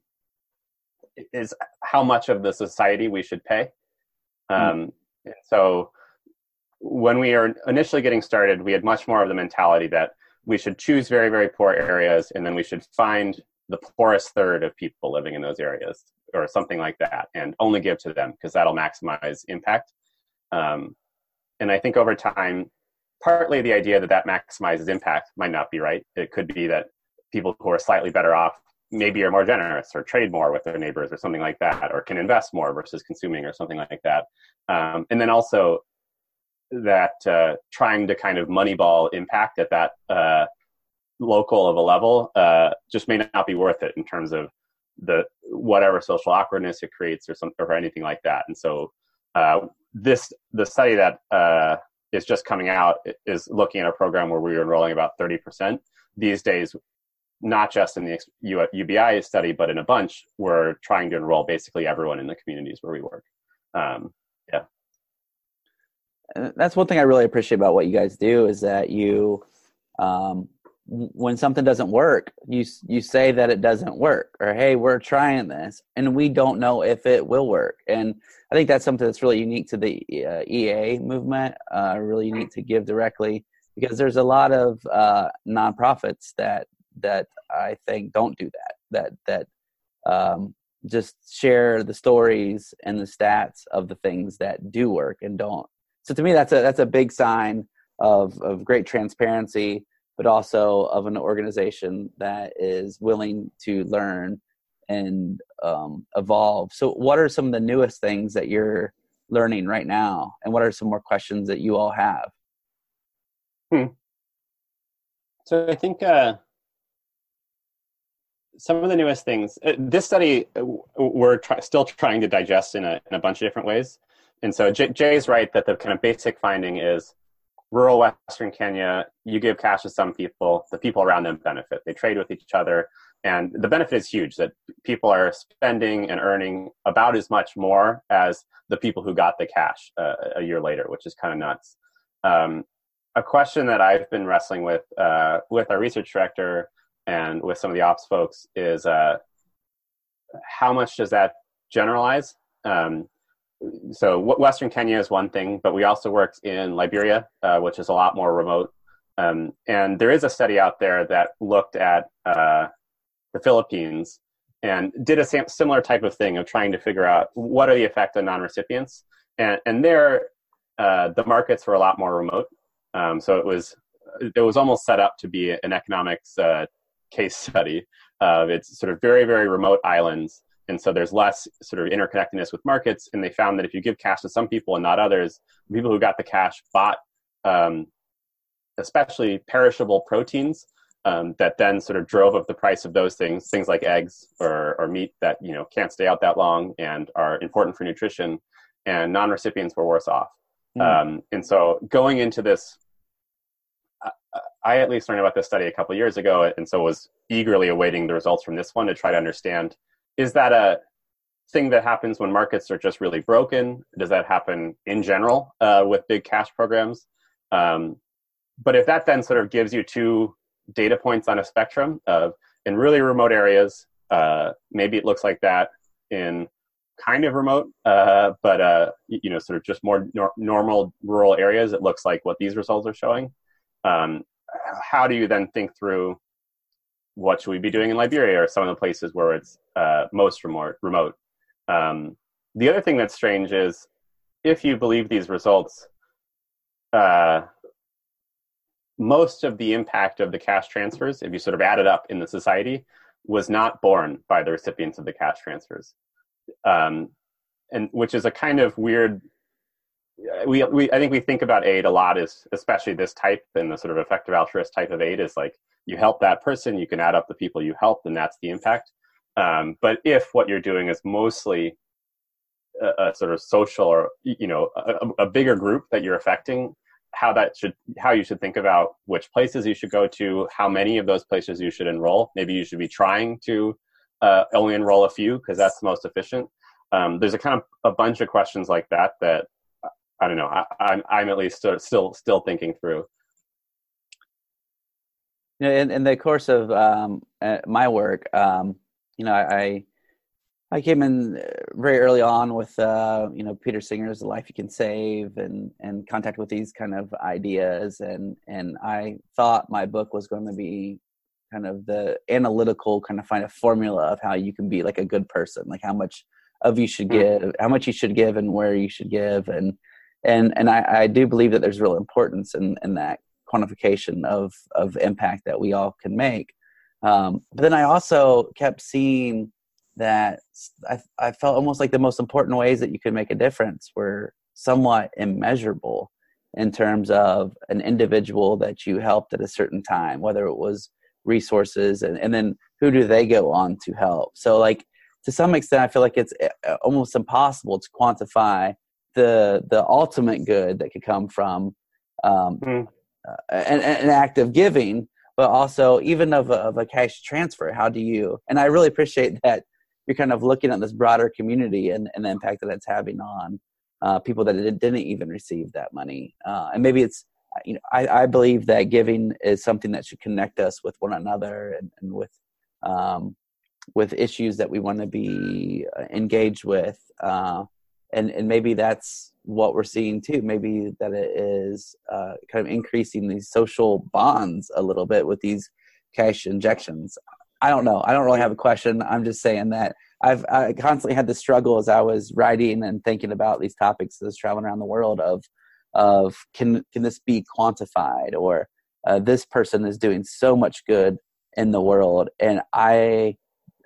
is how much of the society we should pay. Mm. So when we are initially getting started, we had much more of the mentality that we should choose very very poor areas and then we should find the poorest third of people living in those areas or something like that and only give to them because that'll maximize impact um, and i think over time partly the idea that that maximizes impact might not be right it could be that people who are slightly better off maybe are more generous or trade more with their neighbors or something like that or can invest more versus consuming or something like that um, and then also that uh, trying to kind of moneyball impact at that uh, local of a level uh, just may not be worth it in terms of the whatever social awkwardness it creates or something or anything like that. And so uh, this the study that uh, is just coming out is looking at a program where we are enrolling about thirty percent these days. Not just in the UBI study, but in a bunch, we're trying to enroll basically everyone in the communities where we work. Um, yeah that's one thing I really appreciate about what you guys do is that you um, when something doesn't work, you you say that it doesn't work, or hey, we're trying this, and we don't know if it will work. And I think that's something that's really unique to the uh, EA movement, uh, really unique to GiveDirectly, because there's a lot of uh, nonprofits that that I think don't do that. That that um, just share the stories and the stats of the things that do work and don't. So to me, that's a that's a big sign of of great transparency but also of an organization that is willing to learn and um, evolve. So, what are some of the newest things that you're learning right now, and what are some more questions that you all have? Hmm. So, I think uh, some of the newest things. Uh, this study uh, we're try- still trying to digest in a in a bunch of different ways, and so J- Jay's right that the kind of basic finding is rural Western Kenya, you give cash to some people, the people around them benefit. They trade with each other. And the benefit is huge that people are spending and earning about as much more as the people who got the cash uh, a year later, which is kind of nuts. Um, a question that I've been wrestling with uh, with our research director and with some of the ops folks is uh, how much does that generalize? Um, so Western Kenya is one thing, but we also worked in Liberia, uh, which is a lot more remote. Um, and there is a study out there that looked at uh, the Philippines and did a similar type of thing of trying to figure out what are the effect on non-recipients. And, and there, uh, the markets were a lot more remote. Um, so it was it was almost set up to be an economics uh, case study. it's sort of very very remote islands and so there's less sort of interconnectedness with markets and they found that if you give cash to some people and not others people who got the cash bought um, especially perishable proteins um, that then sort of drove up the price of those things things like eggs or, or meat that you know can't stay out that long and are important for nutrition and non-recipients were worse off mm. um, and so going into this I at least learned about this study a couple years ago, and so was eagerly awaiting the results from this one to try to understand is that a thing that happens when markets are just really broken? Does that happen in general uh, with big cash programs? Um, but if that then sort of gives you two data points on a spectrum of in really remote areas, uh, maybe it looks like that in kind of remote, uh, but uh, you know, sort of just more nor- normal rural areas, it looks like what these results are showing. Um, how do you then think through what should we be doing in Liberia or some of the places where it's uh, most remote. remote. Um, the other thing that's strange is if you believe these results, uh, most of the impact of the cash transfers, if you sort of add it up in the society, was not borne by the recipients of the cash transfers, um, and which is a kind of weird. We, we I think we think about aid a lot as especially this type and the sort of effective altruist type of aid is like you help that person, you can add up the people you help, and that's the impact. Um, but if what you're doing is mostly a, a sort of social or you know a, a, bigger group that you're affecting, how that should how you should think about which places you should go to, how many of those places you should enroll. Maybe you should be trying to uh, only enroll a few because that's the most efficient. Um, there's a kind of a bunch of questions like that that I don't know. I, am I'm, I'm at least still still thinking through. You know, in, in the course of um, uh, my work, um, you know, I I came in uh, very early on with uh, you know Peter Singer's "The Life You Can Save" and and contact with these kind of ideas, and and I thought my book was going to be kind of the analytical kind of find a formula of how you can be like a good person, like how much of you should hmm. give, how much you should give, and where you should give, and and and I, I do believe that there's real importance in in that quantification of of impact that we all can make. Um, but then I also kept seeing that I, I felt almost like the most important ways that you could make a difference were somewhat immeasurable in terms of an individual that you helped at a certain time, whether it was resources and, and then who do they go on to help. So like to some extent, I feel like it's uh, almost impossible to quantify the the ultimate good that could come from um, mm. uh, an, an act of giving but also even of a, of a cash transfer. How do you and i really appreciate that you're kind of looking at this broader community and, and the impact that it's having on uh, people that didn't even receive that money. Uh, and maybe it's you know, I, I believe that giving is something that should connect us with one another and, and with um, with issues that we want to be uh, engaged with, uh, and and maybe that's what we're seeing too. Maybe that it is uh, kind of increasing these social bonds a little bit with these cash injections. I don't know. I don't really have a question. I'm just saying that I've I constantly had the struggle as I was writing and thinking about these topics as traveling around the world of of can can this be quantified or uh, this person is doing so much good in the world and I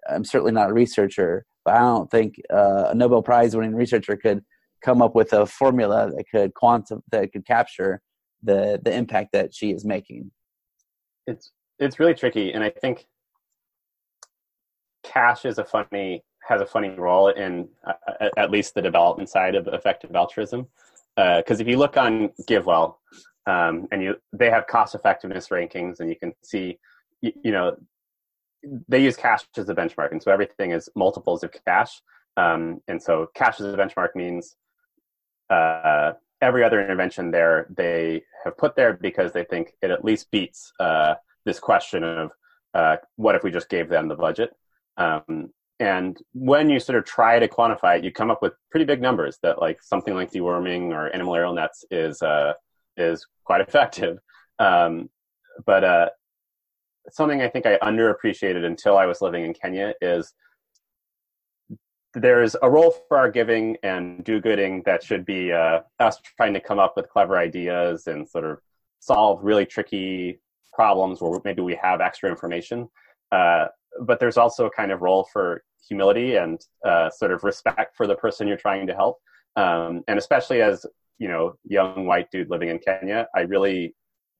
am certainly not a researcher, but I don't think uh, a Nobel Prize winning researcher could come up with a formula that could quantum that could capture the the impact that she is making. It's it's really tricky, and I think cash is a funny has a funny role in uh, at least the development side of effective altruism. Because uh, if you look on GiveWell, um, and you they have cost effectiveness rankings, and you can see, you, you, know, they use cash as a benchmark, and so everything is multiples of cash. Um, and so cash as a benchmark means uh, every other intervention there they have put there because they think it at least beats uh, this question of uh, what if we just gave them the budget. Um, and when you sort of try to quantify it, you come up with pretty big numbers that like something like deworming or antimalarial nets is uh, is quite effective. Um, but uh, something I think I underappreciated until I was living in Kenya is there's a role for our giving and do-gooding that should be uh, us trying to come up with clever ideas and sort of solve really tricky problems where maybe we have extra information. Uh, but there's also a kind of role for humility and uh, sort of respect for the person you're trying to help. Um, and especially as you know, young white dude living in Kenya, I really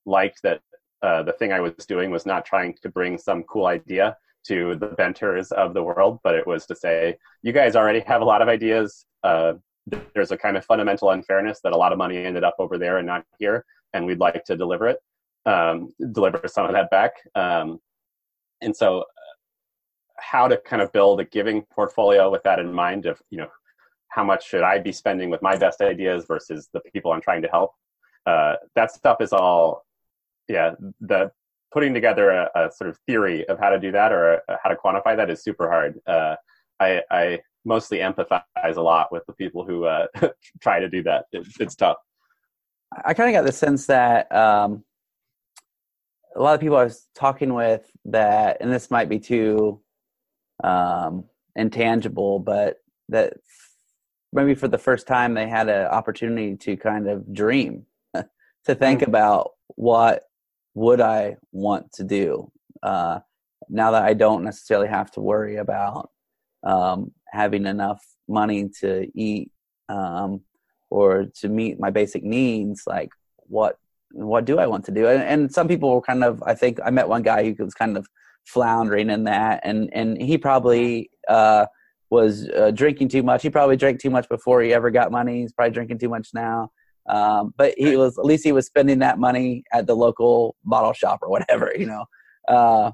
liked that uh, the thing I was doing was not trying to bring some cool idea to the benters of the world, but it was to say, you guys already have a lot of ideas. Uh, there's a kind of fundamental unfairness that a lot of money ended up over there and not here, and we'd like to deliver it, um, deliver some of that back. Um, and so how to kind of build a giving portfolio with that in mind of you know how much should i be spending with my best ideas versus the people i'm trying to help uh, that stuff is all yeah the putting together a, a, sort of theory of how to do that or a, how to quantify that is super hard. Uh, I, I, mostly empathize a lot with the people who uh, try to do that. It, it's tough. I kind of got the sense that um, a lot of people i was talking with that and this might be too um, intangible, but that maybe for the first time they had an opportunity to kind of dream, to think mm-hmm. about what would I want to do uh, now that I don't necessarily have to worry about um, having enough money to eat um, or to meet my basic needs. Like what what do I want to do? And, and some people were kind of I think I met one guy who was kind of floundering in that, and and he probably uh, was uh, drinking too much. He probably drank too much before he ever got money. He's probably drinking too much now. Um, but he was at least he was spending that money at the local bottle shop or whatever, you know. Uh,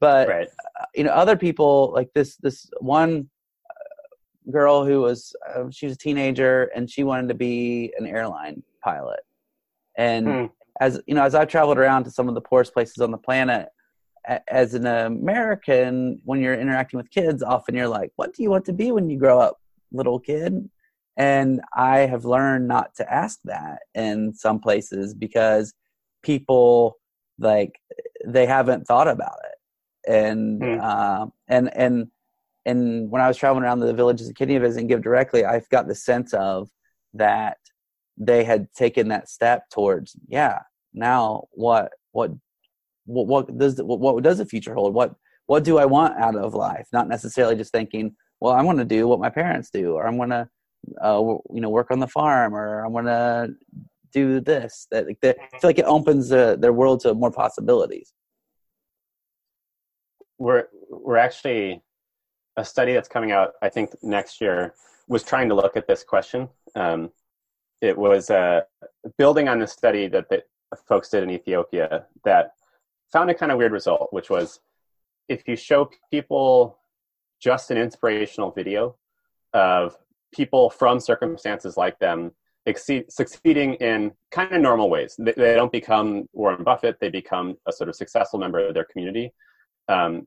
but right. Uh, you know, other people like this this one uh, girl who was uh, she was a teenager and she wanted to be an airline pilot. And hmm. as you know, as I've traveled around to some of the poorest places on the planet, as an American, when you're interacting with kids, often you're like, "What do you want to be when you grow up, little kid?" And I have learned not to ask that in some places because people like they haven't thought about it, and mm. uh, and and and when I was traveling around the villages of Kenya visiting GiveDirectly, I've got the sense of that they had taken that step towards, yeah, now what what what, what does what, what does the future hold? What what do I want out of life? Not necessarily just thinking, well, I want to do what my parents do, or I'm going to, uh, you know, work on the farm, or I want to do this. That like, I feel like it opens uh, their world to more possibilities. We're we're actually a study that's coming out, I think next year, was trying to look at this question. Um, it was uh, building on the study that the folks did in Ethiopia that found a kind of weird result, which was if you show people just an inspirational video of people from circumstances like them exceed, succeeding in kind of normal ways. They, they, don't become Warren Buffett; they become a sort of successful member of their community. Um,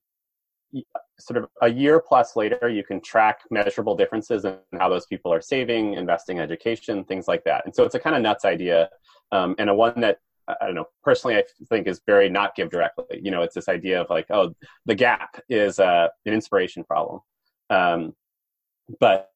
sort of a year plus later, you can track measurable differences in how those people are saving, investing, education, things like that. And so it's a kind of nuts idea, um, and a one that I don't know. Personally, I think is very not GiveDirectly. You know, it's this idea of like, oh, the gap is uh, an inspiration problem. Um, but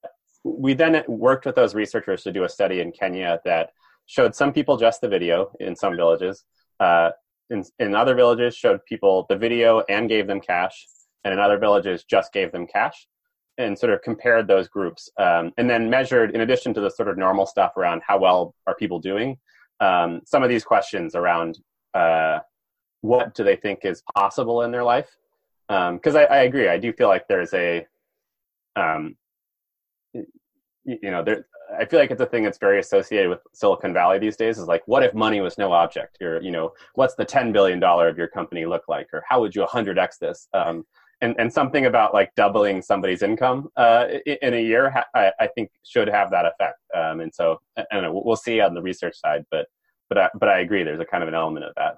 we then worked with those researchers to do a study in Kenya that showed some people just the video in some villages. Uh, in, in other villages, showed people the video and gave them cash, and in other villages, just gave them cash, and sort of compared those groups, um, and then measured, in addition to the sort of normal stuff around how well are people doing, um, some of these questions around uh, what do they think is possible in their life. Because um, I, I, agree, I do feel like there's a um, you know, there, I feel like it's a thing that's very associated with Silicon Valley these days. Is like, what if money was no object? Or, you know, what's the ten billion dollar of your company look like? Or how would you hundred x this? Um, and and something about like doubling somebody's income uh, in a year, I, I, think should have that effect. Um, and so, I don't know. We'll see on the research side, but but I, but I agree. There's a kind of an element of that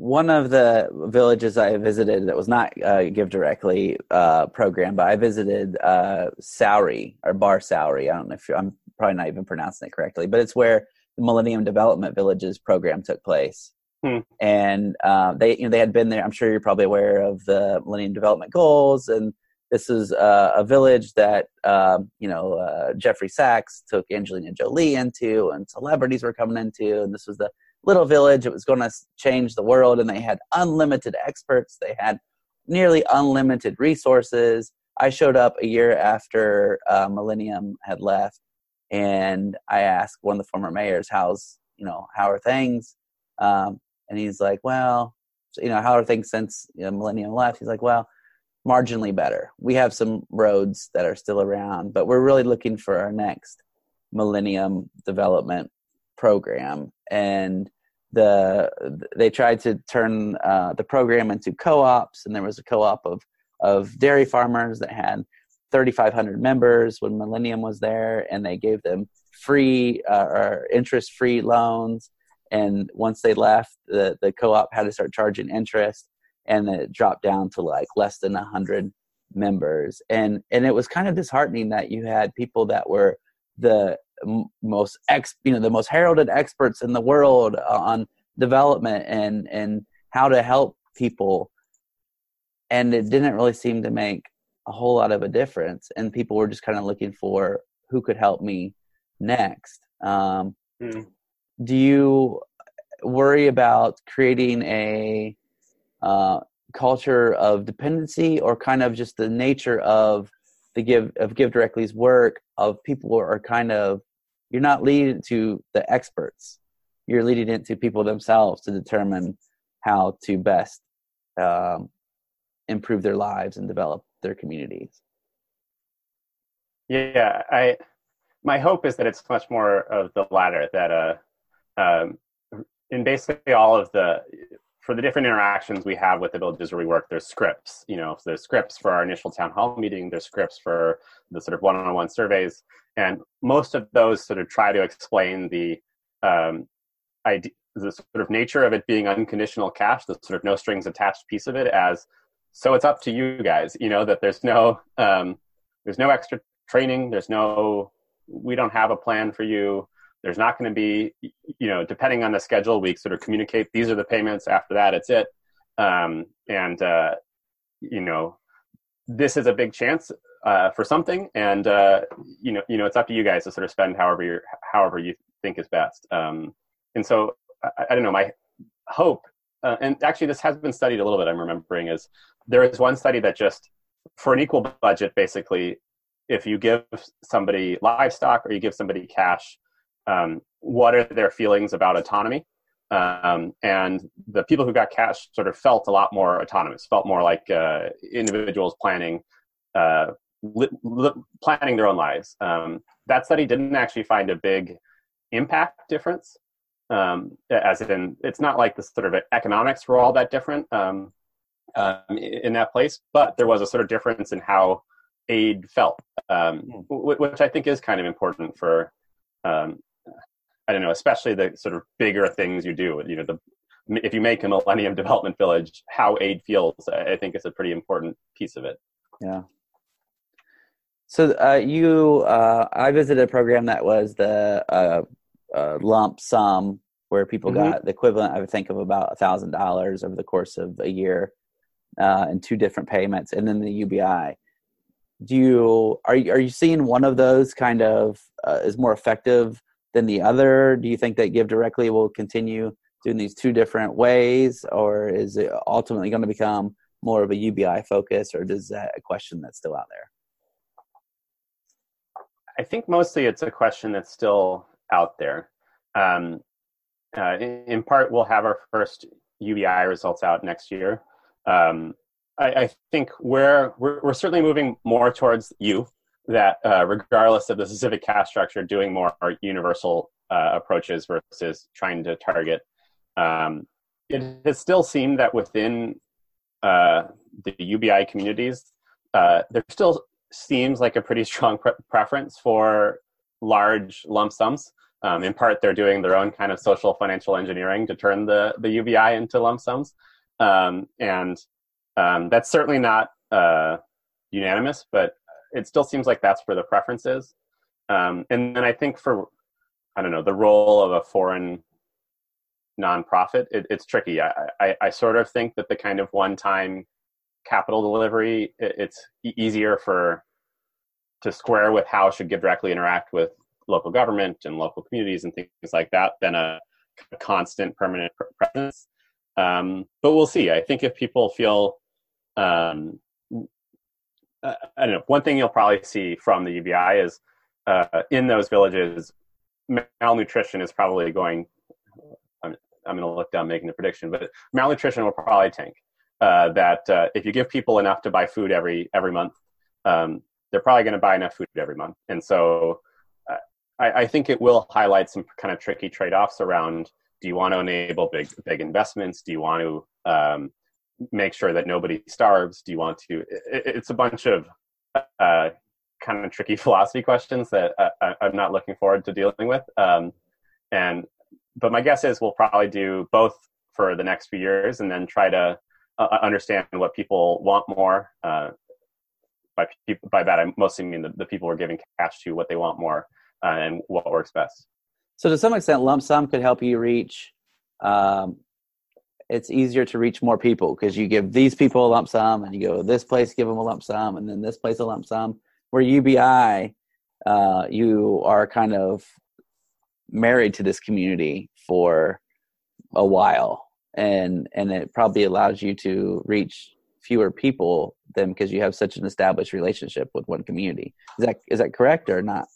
one of the villages I visited that was not uh, GiveDirectly uh, program, but I visited uh, Sauri or Bar Sauri. I don't know if I'm probably not even pronouncing it correctly, but it's where the Millennium Development Villages program took place. Hmm. And uh, they, you know, they had been there. I'm sure you're probably aware of the Millennium Development Goals, and this is uh, a village that um, you know uh, Jeffrey Sachs took Angelina Jolie into, and celebrities were coming into, and this was the little village. It was going to change the world, and they had unlimited experts. They had nearly unlimited resources. I showed up a year after uh, Millennium had left, and I asked one of the former mayors, "How's you know how are things?" Um, and he's like, "Well, you know, how are things since you know, Millennium left?" He's like, "Well." marginally better. We have some roads that are still around, but we're really looking for our next millennium development program and the they tried to turn uh, the program into co-ops and there was a co-op of of dairy farmers that had 3500 members when millennium was there and they gave them free uh, or interest free loans. And once they left the, the co-op had to start charging interest and it dropped down to like less than 100 members. And and it was kind of disheartening that you had people that were the most ex you know the most heralded experts in the world on development and and how to help people and it didn't really seem to make a whole lot of a difference and people were just kind of looking for who could help me next um, mm. do you worry about creating a uh, culture of dependency or kind of just the nature of the give of GiveDirectly's work of people are kind of you're not leading to the experts. You're leading it to people themselves to determine how to best um, improve their lives and develop their communities. Yeah i my hope is that it's much more of the latter that uh um, in basically all of the for the different interactions we have with the villages where we work, there's scripts. You know, there's scripts for our initial town hall meeting. There's scripts for the sort of one-on-one surveys, and most of those sort of try to explain the um, idea, the sort of nature of it being unconditional cash, the sort of no strings attached piece of it, as so it's up to you guys. You know that there's no um, there's no extra training. There's no we don't have a plan for you there's not going to be, you know, depending on the schedule, we sort of communicate these are the payments. After that, it's it. Um, and uh, you know, this is a big chance uh, for something, and uh, you know, you know, it's up to you guys to sort of spend however you however you think is best. Um, and so, I, I, don't know. My hope, uh, and actually, this has been studied a little bit. I'm remembering is there is one study that just for an equal budget, basically, if you give somebody livestock or you give somebody cash, um, what are their feelings about autonomy. Um, and the people who got cash sort of felt a lot more autonomous, felt more like uh, individuals planning uh, li- li- planning their own lives. Um, that study didn't actually find a big impact difference, um, as in it's not like the sort of economics were all that different um, um, in that place, but there was a sort of difference in how aid felt, um, hmm. which I think is kind of important for um, I don't know, especially the sort of bigger things you do. You know, the if you make a Millennium Development Village, how aid feels, I think is a pretty important piece of it. Yeah. So uh, you, uh, I visited a program that was the uh, uh lump sum where people mm-hmm. got the equivalent, I would think, of about a thousand dollars over the course of a year uh, in two different payments, and then the UBI. Do you are you, are you seeing one of those kind of uh, is more effective than the other? Do you think that GiveDirectly will continue doing these two different ways, or is it ultimately going to become more of a UBI focus, or is that a question that's still out there? I think mostly it's a question that's still out there. Um, uh, in, in, part, we'll have our first UBI results out next year. Um, I, I, think we're, we're, we're certainly moving more towards you that uh, regardless of the specific cash structure, doing more universal uh, approaches versus trying to target um, it has still seemed that within uh, the UBI communities, uh, there still seems like a pretty strong pre- preference for large lump sums. Um, in part, they're doing their own kind of social financial engineering to turn the, the UBI into lump sums. Um, and um, that's certainly not uh, unanimous, but it still seems like that's where the preference is. Um, and then I think for, I don't know, the role of a foreign nonprofit, it, it's tricky. I, I, I, sort of think that the kind of one-time capital delivery, it, it's easier for to square with how should GiveDirectly interact with local government and local communities and things like that than a, a constant permanent presence. Um, but we'll see. I think if people feel, um, uh, I don't know, one thing you'll probably see from the UBI is uh, in those villages, malnutrition is probably going I'm I'm going to look down making the prediction, but malnutrition will probably tank. Uh, that uh, if you give people enough to buy food every every month, um, they're probably going to buy enough food every month. And so, uh, I, I, think it will highlight some kind of tricky trade offs around: Do you want to enable big big investments? Do you want to um, make sure that nobody starves? Do you want to? It, it's a bunch of uh, kind of tricky philosophy questions that I, am not looking forward to dealing with. Um, and but my guess is we'll probably do both for the next few years and then try to uh, uh understand what people want more. Uh, by, people, by that, I mostly mean the, the people we're giving cash to, what they want more, uh, and what works best. So, to some extent, lump sum could help you reach. Um, it's easier to reach more people because you give these people a lump sum, and you go this place, give them a lump sum, and then this place a lump sum. Where UBI, uh, you are kind of married to this community for a while and and it probably allows you to reach fewer people than because you have such an established relationship with one community. Is that is that correct or not?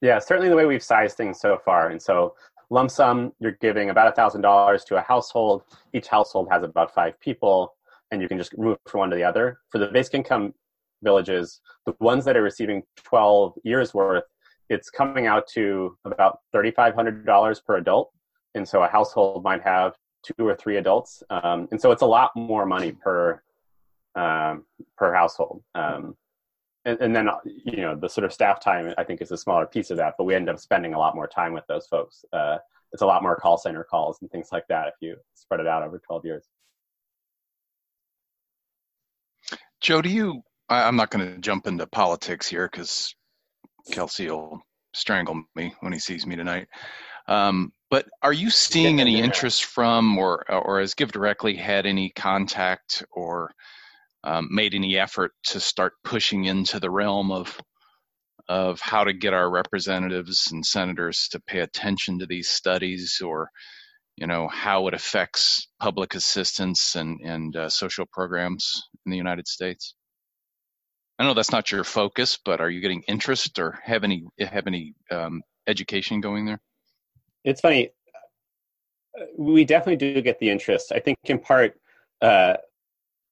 Yeah certainly the way we've sized things so far. And so lump sum you're giving about a thousand dollars to a household each household has about five people and you can just move from one to the other for the basic income villages the ones that are receiving 12 years worth it's coming out to about $3,500 per adult. And so a household might have two or three adults. Um, and so it's a lot more money per, um, per household. Um, and, and, then, you know, the sort of staff time, I think is a smaller piece of that, but we end up spending a lot more time with those folks. Uh, it's a lot more call center calls and things like that if you spread it out over 12 years. Joe, do you, I, I'm not going to jump into politics here because Kelsey will strangle me when he sees me tonight. Um, but are you seeing any interest from, or or has GiveDirectly had any contact or um, made any effort to start pushing into the realm of of how to get our representatives and senators to pay attention to these studies, or you know how it affects public assistance and and uh, social programs in the United States? I know that's not your focus, but are you getting interest or have any have any um, education going there? It's funny. We definitely do get the interest. I think in part, uh,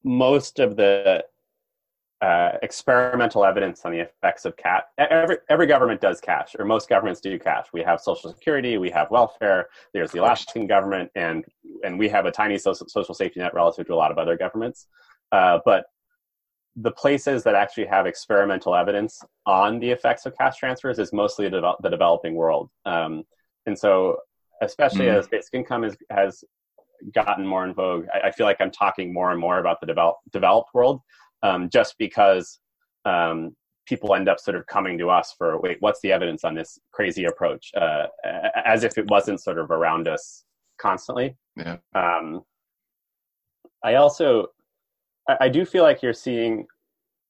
most of the uh, experimental evidence on the effects of cash. Every every government does cash, or most governments do cash. We have Social Security, we have welfare. There's the Alaskan government, and and we have a tiny social, social safety net relative to a lot of other governments. Uh, but the places that actually have experimental evidence on the effects of cash transfers is mostly the, the developing world. Um, and so, especially mm. as basic income is, has gotten more in vogue, I, I, feel like I'm talking more and more about the develop, developed world um, just because um, people end up sort of coming to us for, wait, what's the evidence on this crazy approach? Uh, as if it wasn't sort of around us constantly. Yeah. Um, I also I, I do feel like you're seeing,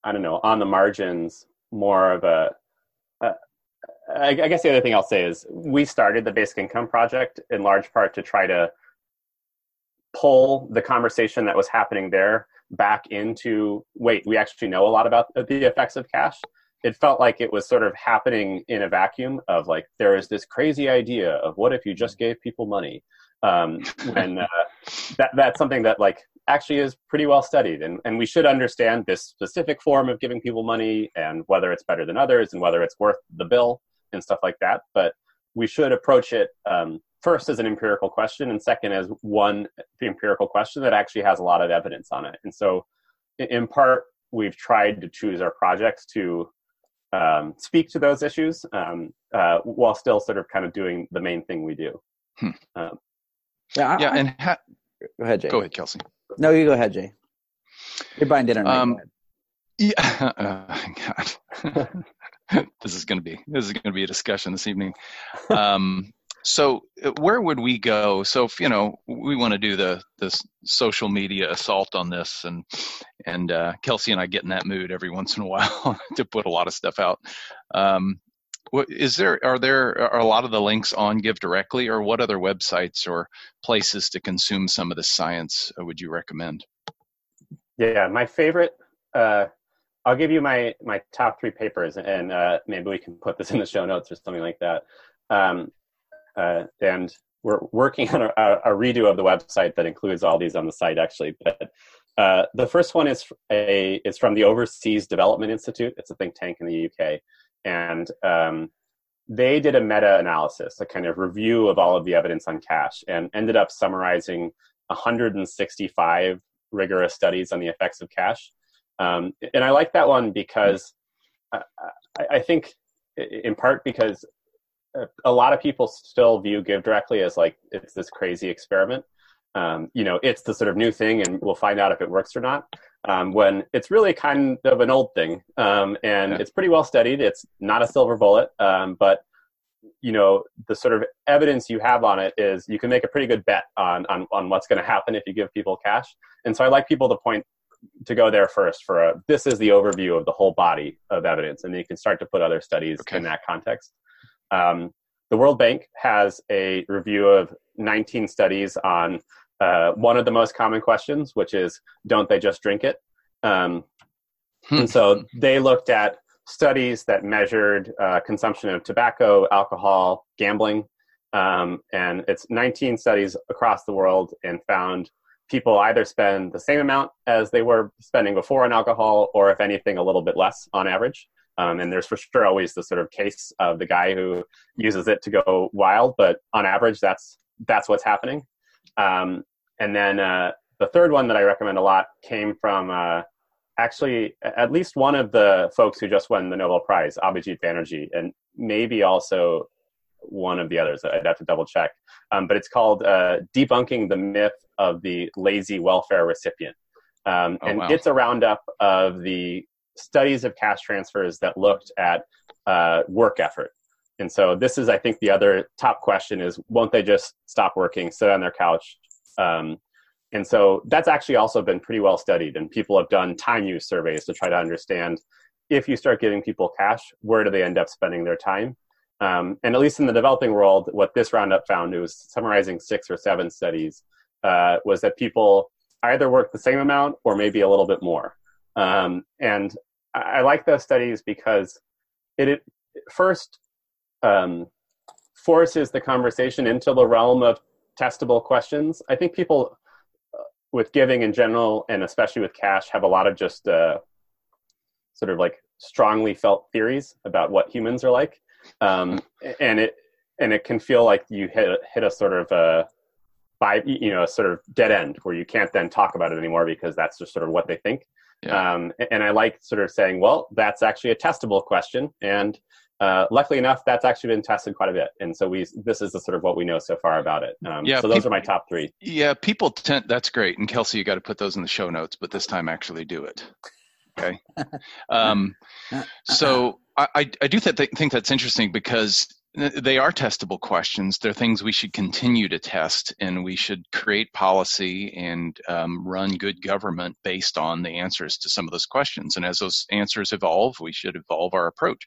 I don't know, on the margins more of a. I guess the other thing I'll say is we started the Basic Income Project in large part to try to pull the conversation that was happening there back into wait, we actually know a lot about the effects of cash. It felt like it was sort of happening in a vacuum of like there is this crazy idea of what if you just gave people money? Um, when uh, that that's something that like actually is pretty well studied. And, and we should understand this specific form of giving people money and whether it's better than others and whether it's worth the bill and stuff like that. But we should approach it um, first as an empirical question and second as one the empirical question that actually has a lot of evidence on it and so in part we've tried to choose our projects to um, speak to those issues um, uh, while still sort of kind of doing the main thing we do hmm. um, yeah, I, yeah and ha- go ahead jay go ahead kelsey no, you go ahead, Jay. You're buying dinner. Um, yeah. Uh, this is going to be this is going to be a discussion this evening. Um, so uh, where would we go? So if you know we want to do the this social media assault on this, and and uh, Kelsey and I get in that mood every once in a while to put a lot of stuff out. Um, what, is there are there are a lot of the links on GiveDirectly, or what other websites or places to consume some of the science would you recommend? Yeah, my favorite. Uh, I'll give you my my top three papers, and uh, maybe we can put this in the show notes or something like that. Um, uh, and we're working on a, a, redo of the website that includes all these on the site, actually. But uh, the first one is a is from the Overseas Development Institute. It's a think tank in the UK, and um, they did a meta-analysis, a kind of review of all of the evidence on cash, and ended up summarizing 165 rigorous studies on the effects of cash. Um, and I like that one because I, I, think, in part, because a lot of people still view GiveDirectly as like it's this crazy experiment. Um, you know, it's the sort of new thing, and we'll find out if it works or not um, when it's really kind of an old thing um, and yeah. it's pretty well studied. It's not a silver bullet, um, but you know the sort of evidence you have on it is you can make a pretty good bet on on, on what's going to happen if you give people cash. And so I like people to point to go there first for a this is the overview of the whole body of evidence, and you can start to put other studies okay. in that context. Um, the World Bank has a review of 19 studies on uh, one of the most common questions, which is, don't they just drink it? Um, hmm. And so they looked at studies that measured uh, consumption of tobacco, alcohol, gambling, um, and it's 19 studies across the world and found people either spend the same amount as they were spending before on alcohol, or if anything, a little bit less on average. Um, and there's for sure always the sort of case of the guy who uses it to go wild, but on average, that's that's what's happening. Um, and then uh, the third one that I recommend a lot came from uh, actually at least one of the folks who just won the Nobel Prize, Abhijit Banerjee, and maybe also one of the others. I'd have to double check. Um, but it's called uh, Debunking the Myth of the Lazy Welfare Recipient. Um, oh, and wow. it's a roundup of the studies of cash transfers that looked at uh, work effort. And so this is, I think, the other top question is, won't they just stop working, sit on their couch, um, and so that's actually also been pretty well studied, and people have done time use surveys to try to understand if you start giving people cash, where do they end up spending their time? Um, and at least in the developing world, what this roundup found, it was summarizing six or seven studies, uh, was that people either work the same amount or maybe a little bit more. Um, and I, I, like those studies because it, it first um, forces the conversation into the realm of testable questions. I think people uh, with giving in general, and especially with cash, have a lot of just uh, sort of like strongly felt theories about what humans are like, um, and it and it can feel like you hit a, hit a sort of a uh, by you know a sort of dead end where you can't then talk about it anymore because that's just sort of what they think. Yeah. Um, and I like sort of saying, well, that's actually a testable question, and uh, luckily enough, that's actually been tested quite a bit, and so we this is the sort of what we know so far about it. Um, yeah, so those people, are my top three. Yeah, people tend that's great, and Kelsey, you got to put those in the show notes, but this time actually do it. Okay. um, so I, I do th- think that's interesting because they are testable questions. They're things we should continue to test, and we should create policy and um, run good government based on the answers to some of those questions. And as those answers evolve, we should evolve our approach.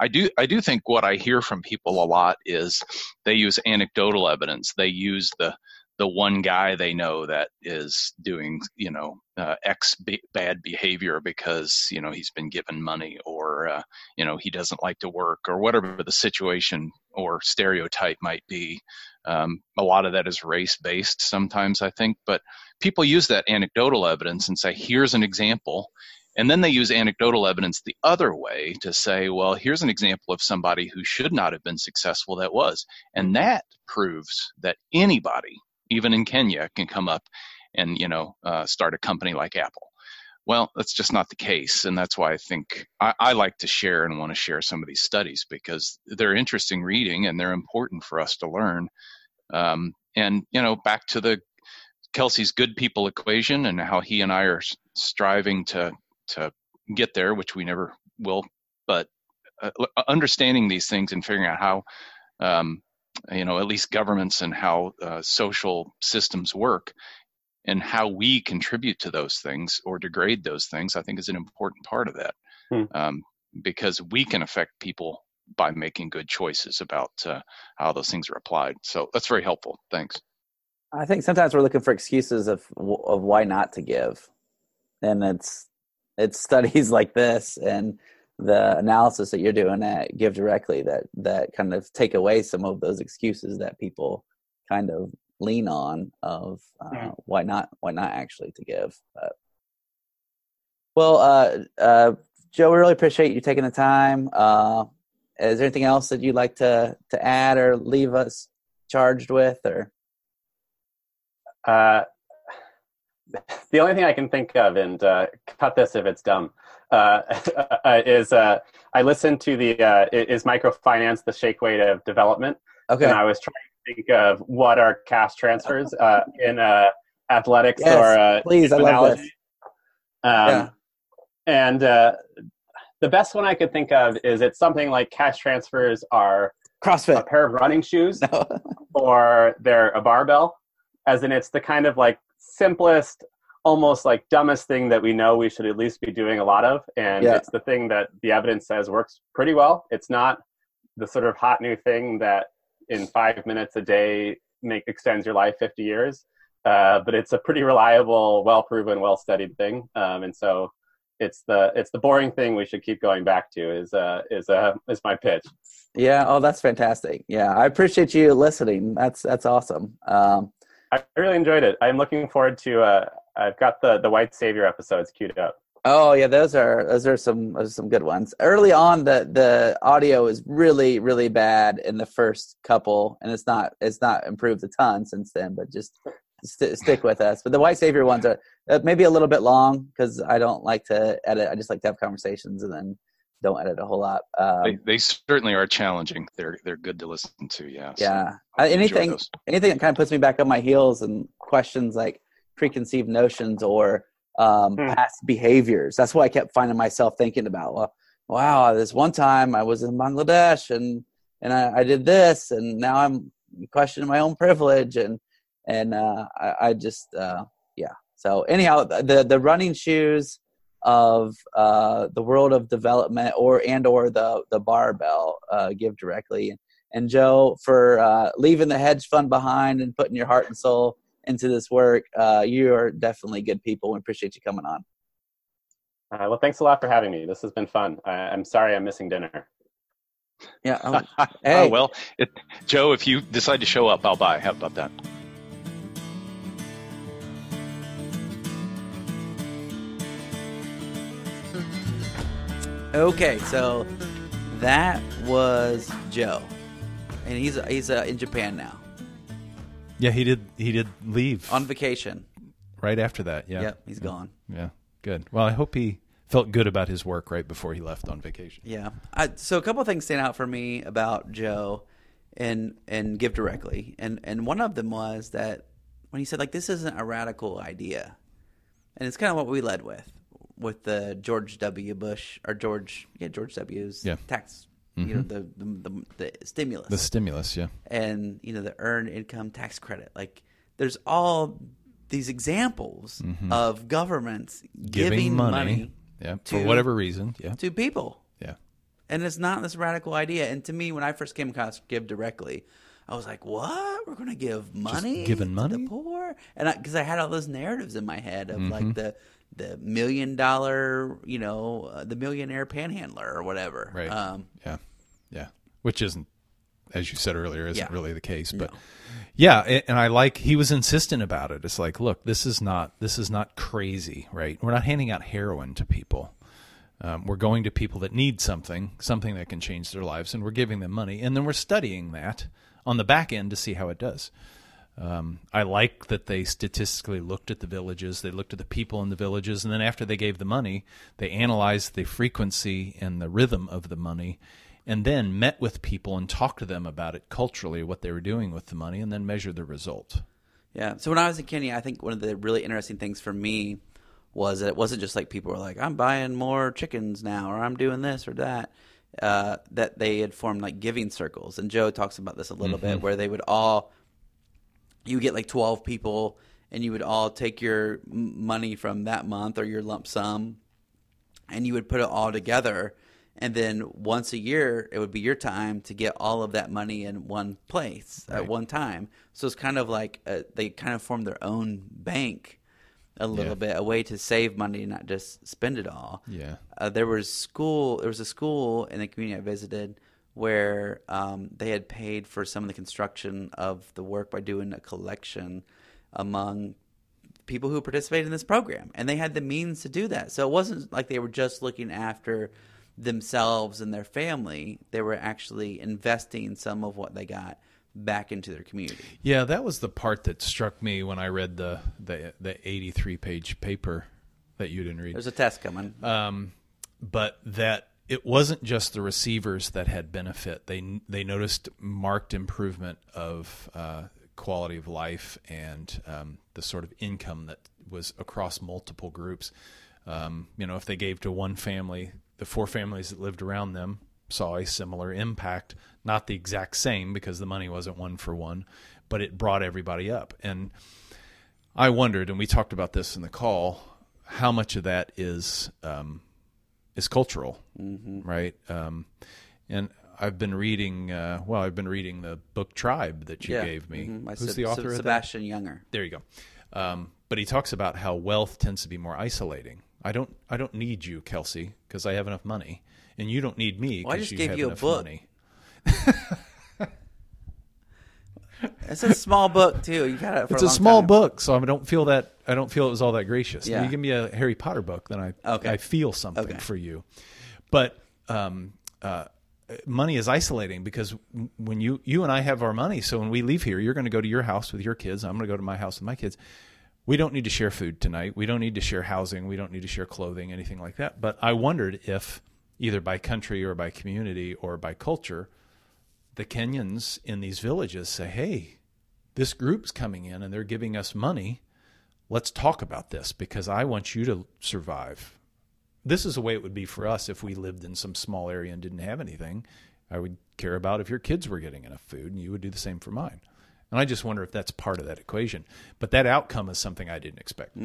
I do I do think what I hear from people a lot is they use anecdotal evidence. They use the the one guy they know that is doing you know uh, X b- bad behavior because you know he's been given money or uh, you know he doesn't like to work or whatever the situation or stereotype might be. Um, a lot of that is race based sometimes I think, but people use that anecdotal evidence and say here's an example. And then they use anecdotal evidence the other way to say, well, here's an example of somebody who should not have been successful that was. And that proves that anybody even in Kenya, can come up and you know uh, start a company like Apple. Well, that's just not the case, and that's why I think I, I like to share and want to share some of these studies because they're interesting reading and they're important for us to learn. Um, and you know, back to the Kelsey's good people equation and how he and I are striving to to get there, which we never will, but uh, understanding these things and figuring out how um, you know, at least governments and how uh, social systems work and how we contribute to those things or degrade those things, I think is an important part of that. Hmm. Um, because we can affect people by making good choices about uh, how those things are applied. So that's very helpful. Thanks. I think sometimes we're looking for excuses of of why not to give, and it's it's studies like this and the analysis that you're doing at GiveDirectly that that kind of take away some of those excuses that people kind of lean on of uh, mm-hmm. why not why not actually to give. But, well, uh, uh, Joe, we really appreciate you taking the time. Uh, is there anything else that you'd like to to add or leave us charged with, or? Uh, the only thing I can think of, and uh, cut this if it's dumb, uh, is uh, I listened to the uh, is microfinance the shake weight of development. Okay. And I was trying to think of what are cash transfers uh, in uh, athletics yes, or uh, please, I love this. Um, yeah. And uh, the best one I could think of is it's something like cash transfers are CrossFit, a pair of running shoes, no. or they're a barbell, as in it's the kind of like simplest almost like dumbest thing that we know we should at least be doing a lot of and yeah. it's the thing that the evidence says works pretty well. It's not the sort of hot new thing that in five minutes a day make extends your life 50 years uh, but it's a pretty reliable well proven well studied thing um, and so it's the it's the boring thing we should keep going back to is uh is uh is my pitch. Yeah oh that's fantastic. Yeah i appreciate you listening. That's that's awesome. Um I really enjoyed it. I'm looking forward to uh, I've got the the White Savior episodes queued up. Oh yeah, those are those are some those are some good ones. Early on, the the audio is really really bad in the first couple, and it's not it's not improved a ton since then. But just st- stick with us. But the White Savior ones are uh, maybe a little bit long because I don't like to edit. I just like to have conversations and then don't edit a whole lot. Um, they, they certainly are challenging. They're they're good to listen to. Yeah. Yeah. So anything anything that kind of puts me back on my heels and questions like preconceived notions or um, hmm. past behaviors. That's what I kept finding myself thinking about. Well, wow, this one time I was in Bangladesh and and I, I did this, and now I'm questioning my own privilege, and and uh, I, I, just uh, yeah. So anyhow, the the running shoes of uh, the world of development, or and or the the barbell uh, GiveDirectly. And Joe for uh, leaving the hedge fund behind and putting your heart and soul into this work. Uh, you are definitely good people. We appreciate you coming on. Uh, well, thanks a lot for having me. This has been fun. I, am sorry I'm missing dinner. Yeah. Oh, hey. oh well, it, Joe, if you decide to show up, I'll buy. How about that? Okay, so that was Joe, and he's he's uh, in Japan now. Yeah, he did. He did leave on vacation right after that. Yeah. Yep, he's yeah. gone. Yeah. good. Well, I hope he felt good about his work right before he left on vacation. Yeah. I, so a couple of things stand out for me about Joe and and GiveDirectly, and and one of them was that when he said like this isn't a radical idea, and it's kind of what we led with with the George W. Bush or George yeah George W.'s Yeah. tax you know the, the the the stimulus The stimulus, yeah. and you know the earned income tax credit like there's all these examples of governments giving, money, yeah, for whatever reason, yeah, to people yeah. and it's not this radical idea. And to me, when I first came across GiveDirectly, I was like, "What? We're going to give money, giving to money? the poor?" And because I, had all those narratives in my head of Mm-hmm. like the the million dollar, you know, uh, the millionaire panhandler or whatever. Right. Um, Yeah, yeah. Which isn't, as you said earlier, isn't Yeah. really the case. But yeah, a- and I like he was insistent about it. It's like, look, this is not this is not crazy, right? We're not handing out heroin to people. Um, we're going to people that need something, something that can change their lives, and we're giving them money, and then we're studying that on the back end to see how it does. Um, I like that they statistically looked at the villages, they looked at the people in the villages, and then after they gave the money, they analyzed the frequency and the rhythm of the money, and then met with people and talked to them about it culturally, what they were doing with the money, and then measured the result. Yeah. So when I was in Kenya, I think one of the really interesting things for me was that it wasn't just like people were like, "I'm buying more chickens now," or "I'm doing this or that." Uh, that they had formed like giving circles, and Joe talks about this a little bit, where they would all, you would get like twelve people, and you would all take your money from that month or your lump sum, and you would put it all together. And then once a year, it would be your time to get all of that money in one place at one time. So it's kind of like uh they kind of formed their own bank a little Yeah. bit, a way to save money, and not just spend it all. Yeah. Uh, there was school. There was a school in the community I visited where um, they had paid for some of the construction of the work by doing a collection among people who participated in this program, and they had the means to do that. So it wasn't like they were just looking after themselves and their family; they were actually investing some of what they got back into their community. Yeah, that was the part that struck me when I read the the, the 83 page paper that you didn't read. There's a test coming. um, but that it wasn't just the receivers that had benefit. They they noticed marked improvement of uh, quality of life and um, the sort of income that was across multiple groups. Um, you know, if they gave to one family, the four families that lived around them saw a similar impact, not the exact same because the money wasn't one for one, but it brought everybody up. And I wondered, and we talked about this in the call, how much of that is um, is cultural, right? Um, and I've been reading. Uh, well, I've been reading the book Tribe that you yeah. gave me. Mhm. Who's the author that? Sebastian Junger. There you go. Um, but he talks about how wealth tends to be more isolating. I don't. I don't need you, Kelsey, because I have enough money, and you don't need me Well, I because just you gave have you a enough book. money. It's a small book too. You've had it for It's a, a small time. book, so I don't feel that. I don't feel it was all that gracious. Yeah. You give me a Harry Potter book, then I Okay. I feel something Okay. for you. But um, uh, money is isolating because when you you and I have our money, so when we leave here, you're going to go to your house with your kids. I'm going to go to my house with my kids. We don't need to share food tonight. We don't need to share housing. We don't need to share clothing, anything like that. But I wondered if either by country or by community or by culture, the Kenyans in these villages say, "Hey, this group's coming in and they're giving us money. Let's talk about this because I want you to survive." This is the way it would be for us if we lived in some small area and didn't have anything. I would care about if your kids were getting enough food, and you would do the same for mine. And I just wonder if that's part of that equation. But that outcome is something I didn't expect.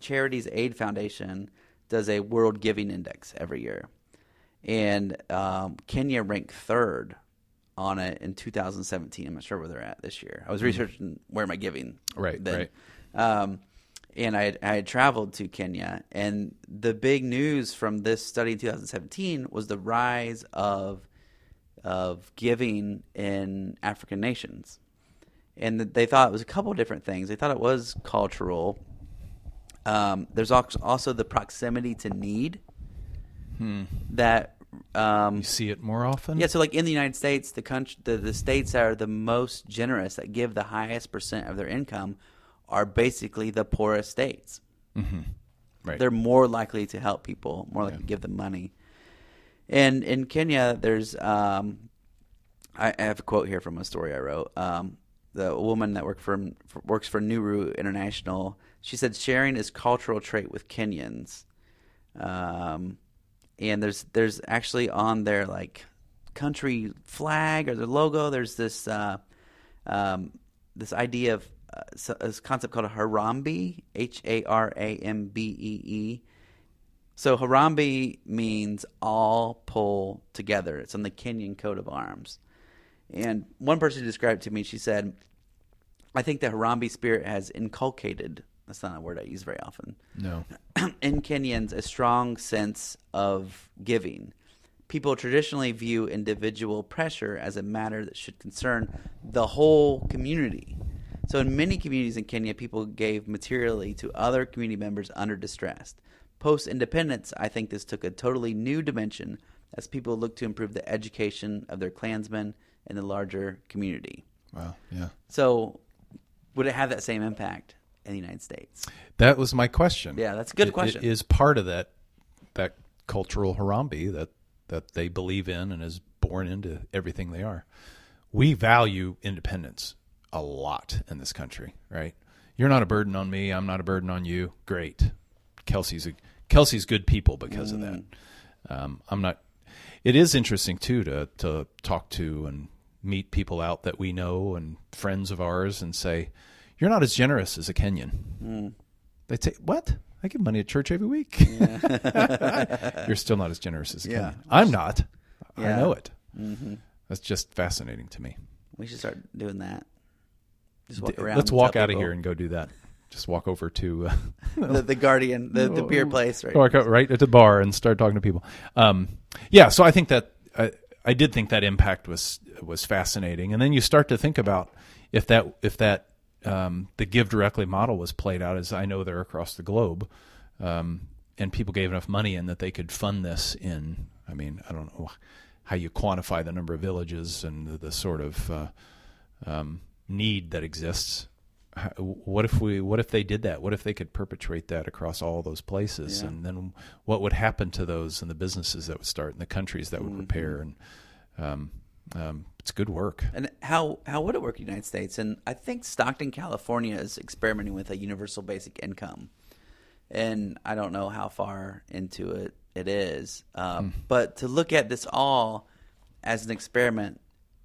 Charities Aid Foundation does a World Giving Index every year, and um, Kenya ranked third on it in 2017. I'm not sure where they're at this year. I was researching where am I giving Right, then. right. Um, and I had, I had traveled to Kenya, and the big news from this study in 2017 was the rise of of giving in African nations, and they thought it was a couple of different things. They thought it was cultural. Um, there's also the proximity to need that um, You see it more often? yeah, so like in the United States, the country, the, the states that are the most generous that give the highest percent of their income are basically the poorest states. Right. they're more likely to help people, more likely to give them money. And in Kenya, there's um, I, I have a quote here from a story I wrote. Um, the woman that worked for, for works for Nuru International, she said sharing is cultural trait with Kenyans. Um, and there's there's actually on their like country flag or their logo. There's this uh, um, this idea of uh, so- this concept called a Harambee, H A R A M B E E. So Harambee means all pull together. It's on the Kenyan coat of arms. And one person described it to me. She said, "I think the Harambee spirit has inculcated. That's not a word I use very often." No. in Kenyans a strong sense of giving. People traditionally view individual pressure as a matter that should concern the whole community. So, in many communities in Kenya, people gave materially to other community members under distress. Post independence, I think this took a totally new dimension as people looked to improve the education of their clansmen and the larger community. Wow. Yeah. So, would it have that same impact in the United States? That was my question. Yeah, that's a good It- question. It is part of that that cultural Harambee that that they believe in and is born into everything they are. We value independence a lot in this country, right? You're not a burden on me. I'm not a burden on you. Great. Kelsey's a, Kelsey's good people because of that. Um, I'm not. It is interesting too to to talk to and meet people out that we know and friends of ours and say, "You're not as generous as a Kenyan." They say, "What? I give money to church every week." You're still not as generous as a Yeah. Kenyan. I'm not. I know it. That's just fascinating to me. We should start doing that. Just walk around. Let's walk out of here and go do that. Just walk over to uh, the, the Guardian, the, the beer place, right? walk out right at the bar and start talking to people. Um, yeah, so I think that I, I did think that impact was was fascinating, and then you start to think about if that if that um, the GiveDirectly model was played out as I know they're across the globe, um, and people gave enough money in that they could fund this in. I mean, I don't know how you quantify the number of villages and the, the sort of uh, um, need that exists. How- What if we? What if they did that? What if they could perpetuate that across all those places? Yeah. And then what would happen to those and the businesses that would start and the countries that would Mm-hmm. repair? And um, um, it's good work. And how how would it work in the United States? And I think Stockton, California, is experimenting with a universal basic income, and I don't know how far into it it is. Um, But to look at this all as an experiment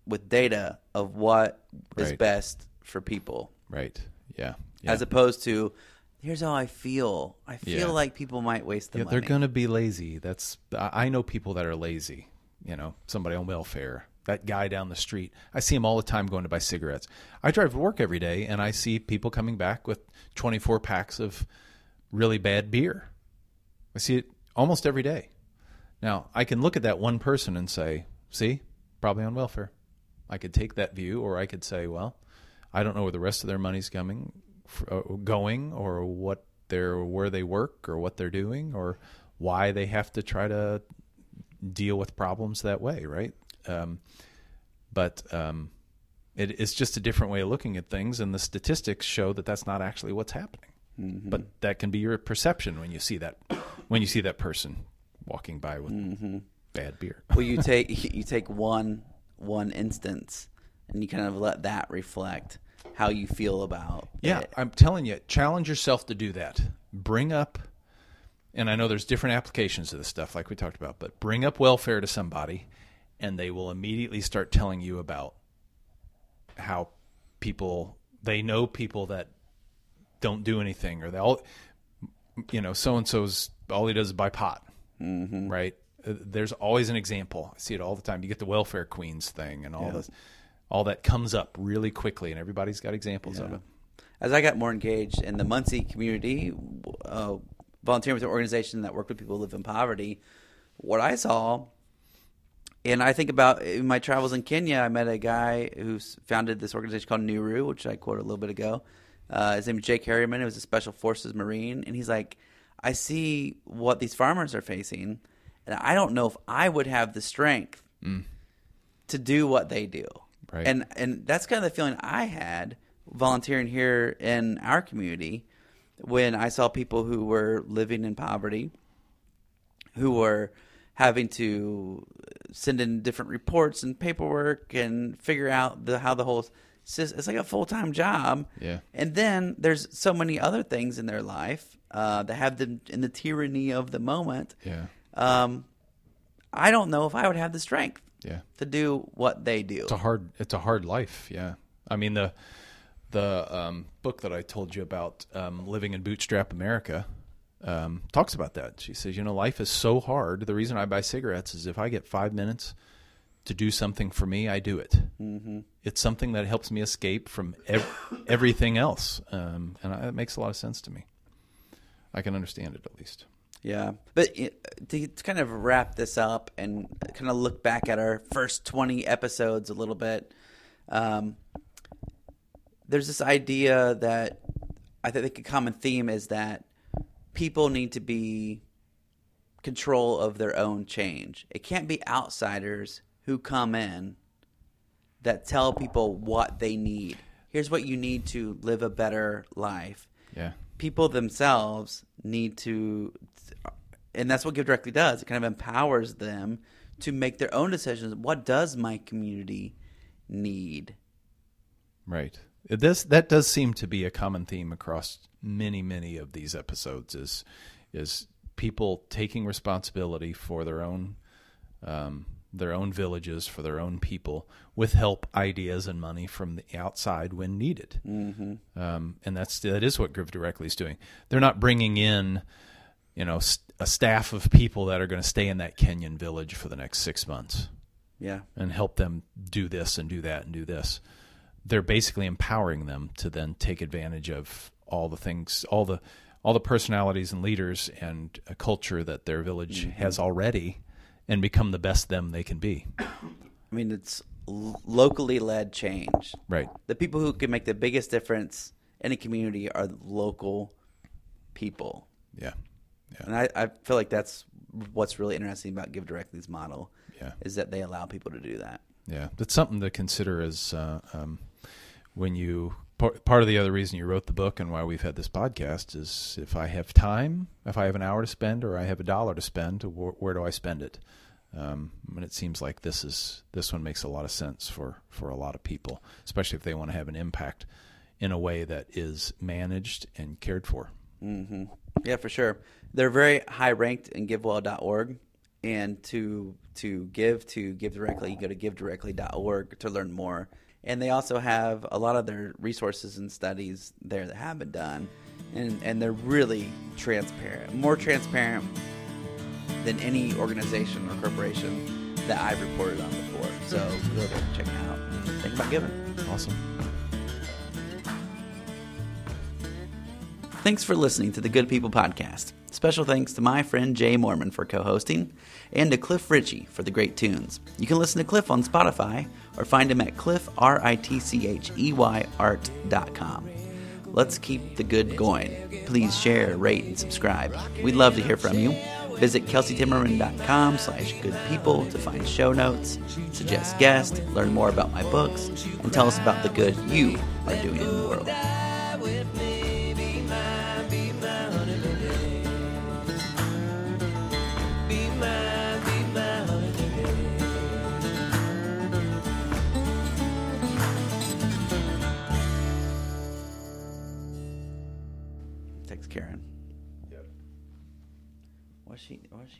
with data of what is Right. best for people, Right? Yeah. yeah. as opposed to here's how I feel. I feel Yeah. like people might waste the yeah, money. they're going to be lazy. That's I know people that are lazy. You know, somebody on welfare. That guy down the street. I see him all the time going to buy cigarettes. I drive to work every day, and I see people coming back with 24 packs of really bad beer. I see it almost every day. Now, I can look at that one person and say, "See, probably on welfare." I could take that view, or I could say, "Well, I don't know where the rest of their money's coming, uh, going, or what they're where they work, or what they're doing, or why they have to try to deal with problems that way, right?" Um, but um, it, it's just a different way of looking at things, and the statistics show that that's not actually what's happening. But that can be your perception when you see that when you see that person walking by with bad beer. well, you take you take one one instance, and you kind of let that reflect how you feel about Yeah, it. I'm telling you, challenge yourself to do that. Bring up, and I know there's different applications of this stuff, like we talked about, but bring up welfare to somebody, and they will immediately start telling you about how people they know people that don't do anything, or they all, you know, so and so's all he does is buy pot, mm-hmm. right? Uh, There's always an example. I see it all the time. You get the welfare queens thing, and all this, all that comes up really quickly, and everybody's got examples of it. as I got more engaged in the Muncie community, uh, volunteering with an organization that worked with people who live in poverty, what I saw, and I think about in my travels in Kenya, I met a guy who founded this organization called Nuru, which I quoted a little bit ago. Uh, his name is Jake Harriman. He was a Special Forces Marine, and he's like, I see what these farmers are facing, and I don't know if I would have the strength to do what they do. Right. And and that's kind of the feeling I had volunteering here in our community when I saw people who were living in poverty, who were having to send in different reports and paperwork and figure out the how the whole sys- it's like a full time job. Yeah. And then there's so many other things in their life uh, that have them in the tyranny of the moment. Yeah. Um, I don't know if I would have the strength Yeah. to do what they do. It's a hard it's a hard life, yeah. I mean the the um, book that I told you about, um, Living in Bootstrap America, um, talks about that. She says, you know, life is so hard. The reason I buy cigarettes is if I get five minutes to do something for me, I do it. Mm-hmm. It's something that helps me escape from ev- everything else, um, and I, it makes a lot of sense to me. I can understand it at least. Yeah, but to, to kind of wrap this up and kind of look back at our first twenty episodes a little bit, um, there's this idea that I think a common theme is that people need to be control of their own change. It can't be outsiders who come in that tell people what they need. Here's what you need to live a better life Yeah, people themselves need to and that's what GiveDirectly does it kind of empowers them to make their own decisions what does my community need Right. Does that does seem to be a common theme across many many of these episodes is is people taking responsibility for their own um, their own villages for their own people with help ideas and money from the outside when needed mm-hmm. um, and that's that is what GiveDirectly is doing they're not bringing in you know st- a staff of people that are going to stay in that Kenyan village for the next six months yeah and help them do this and do that and do this. They're basically empowering them to then take advantage of all the things, all the all the personalities and leaders and a culture that their village has already, and become the best them they can be. i mean it's locally led change Right. the people who can make the biggest difference in a community are local people Yeah. and I, I feel like that's what's really interesting about GiveDirectly's model Yeah. is that they allow people to do that Yeah, that's something to consider as uh, um, when you part, of the other reason you wrote the book and why we've had this podcast is if I have time, if I have an hour to spend, or I have a dollar to spend, where, where do I spend it? Um, and it seems like this is this one makes a lot of sense for for a lot of people, especially if they want to have an impact in a way that is managed and cared for. hmm Yeah, for sure. They're very high ranked in GiveWell.org, and to to give to give directly, you go to GiveDirectly.org to learn more. And they also have a lot of their resources and studies there that have been done, and and they're really transparent, more transparent than any organization or corporation that I've reported on before. So go there, check it out. Think about giving. Awesome. Thanks for listening to the Good People Podcast. Special thanks to my friend Jay Mormon for co hosting, and to Cliff Ritchy for the great tunes. You can listen to Cliff on Spotify or find him at cliff, R I T C H Y, art.com. Let's keep the good going. Please share, rate, and subscribe. We'd love to hear from you. Visit kelseytimmerman.com slash good people to find show notes, suggest guests, learn more about my books, and tell us about the good you are doing in the world.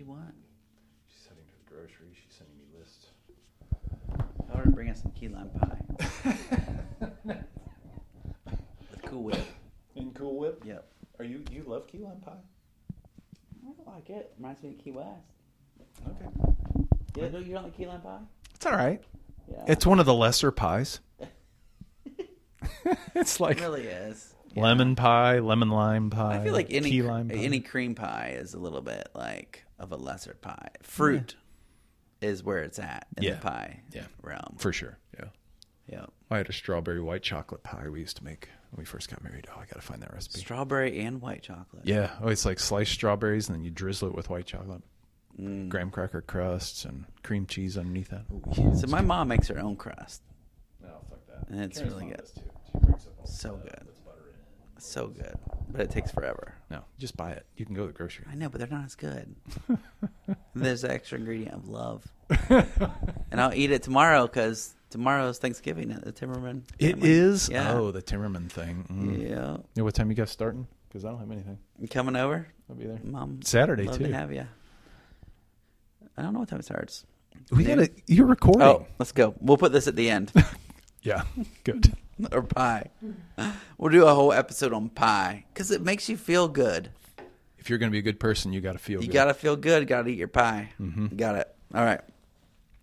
She what does she want? She's heading to the grocery. She's sending me lists. Tell her to bring us some key lime pie. With Cool Whip. In Cool Whip. Yep. Are you you love key lime pie? I don't like it. Reminds me of Key West. Okay. You don't, you don't like key lime pie? It's all right. Yeah. It's one of the lesser pies. it's it like really is. lemon pie, lemon lime pie. I feel like any key lime pie. any cream pie is a little bit like of a lesser pie. Fruit is where it's at in Yeah. the pie Yeah. realm. for sure. Yeah. yeah. I had a strawberry white chocolate pie we used to make when we first got married. Oh, I got to find that recipe. Strawberry and white chocolate. yeah. Oh, it's like sliced strawberries and then you drizzle it with white chocolate, Mm. graham cracker crusts, and cream cheese underneath that. Ooh. So my mom makes her own crust. No, fuck that. And it's Karen's really good. too. She up all So the- good. butter in. So good, but it takes forever. No, just buy it. You can go to the grocery. I know, but they're not as good. There's the extra ingredient of love, and I'll eat it tomorrow because tomorrow's Thanksgiving at the Timmerman. It family. is. Yeah. Oh, the Timmerman thing. Mm. Yeah. Yeah, what time you guys starting? Because I don't have anything. You coming over? I'll be there. Mom. Saturday, love too. to have you. I don't know what time it starts. We got to. You're recording. Oh, let's go. We'll put this at the end. Yeah. Good. or pie. We'll do a whole episode on pie because it makes you feel good. if you're going to be a good person, you got to feel. You good. got to feel good. Got to eat your pie. Mm-hmm. Got it. All right.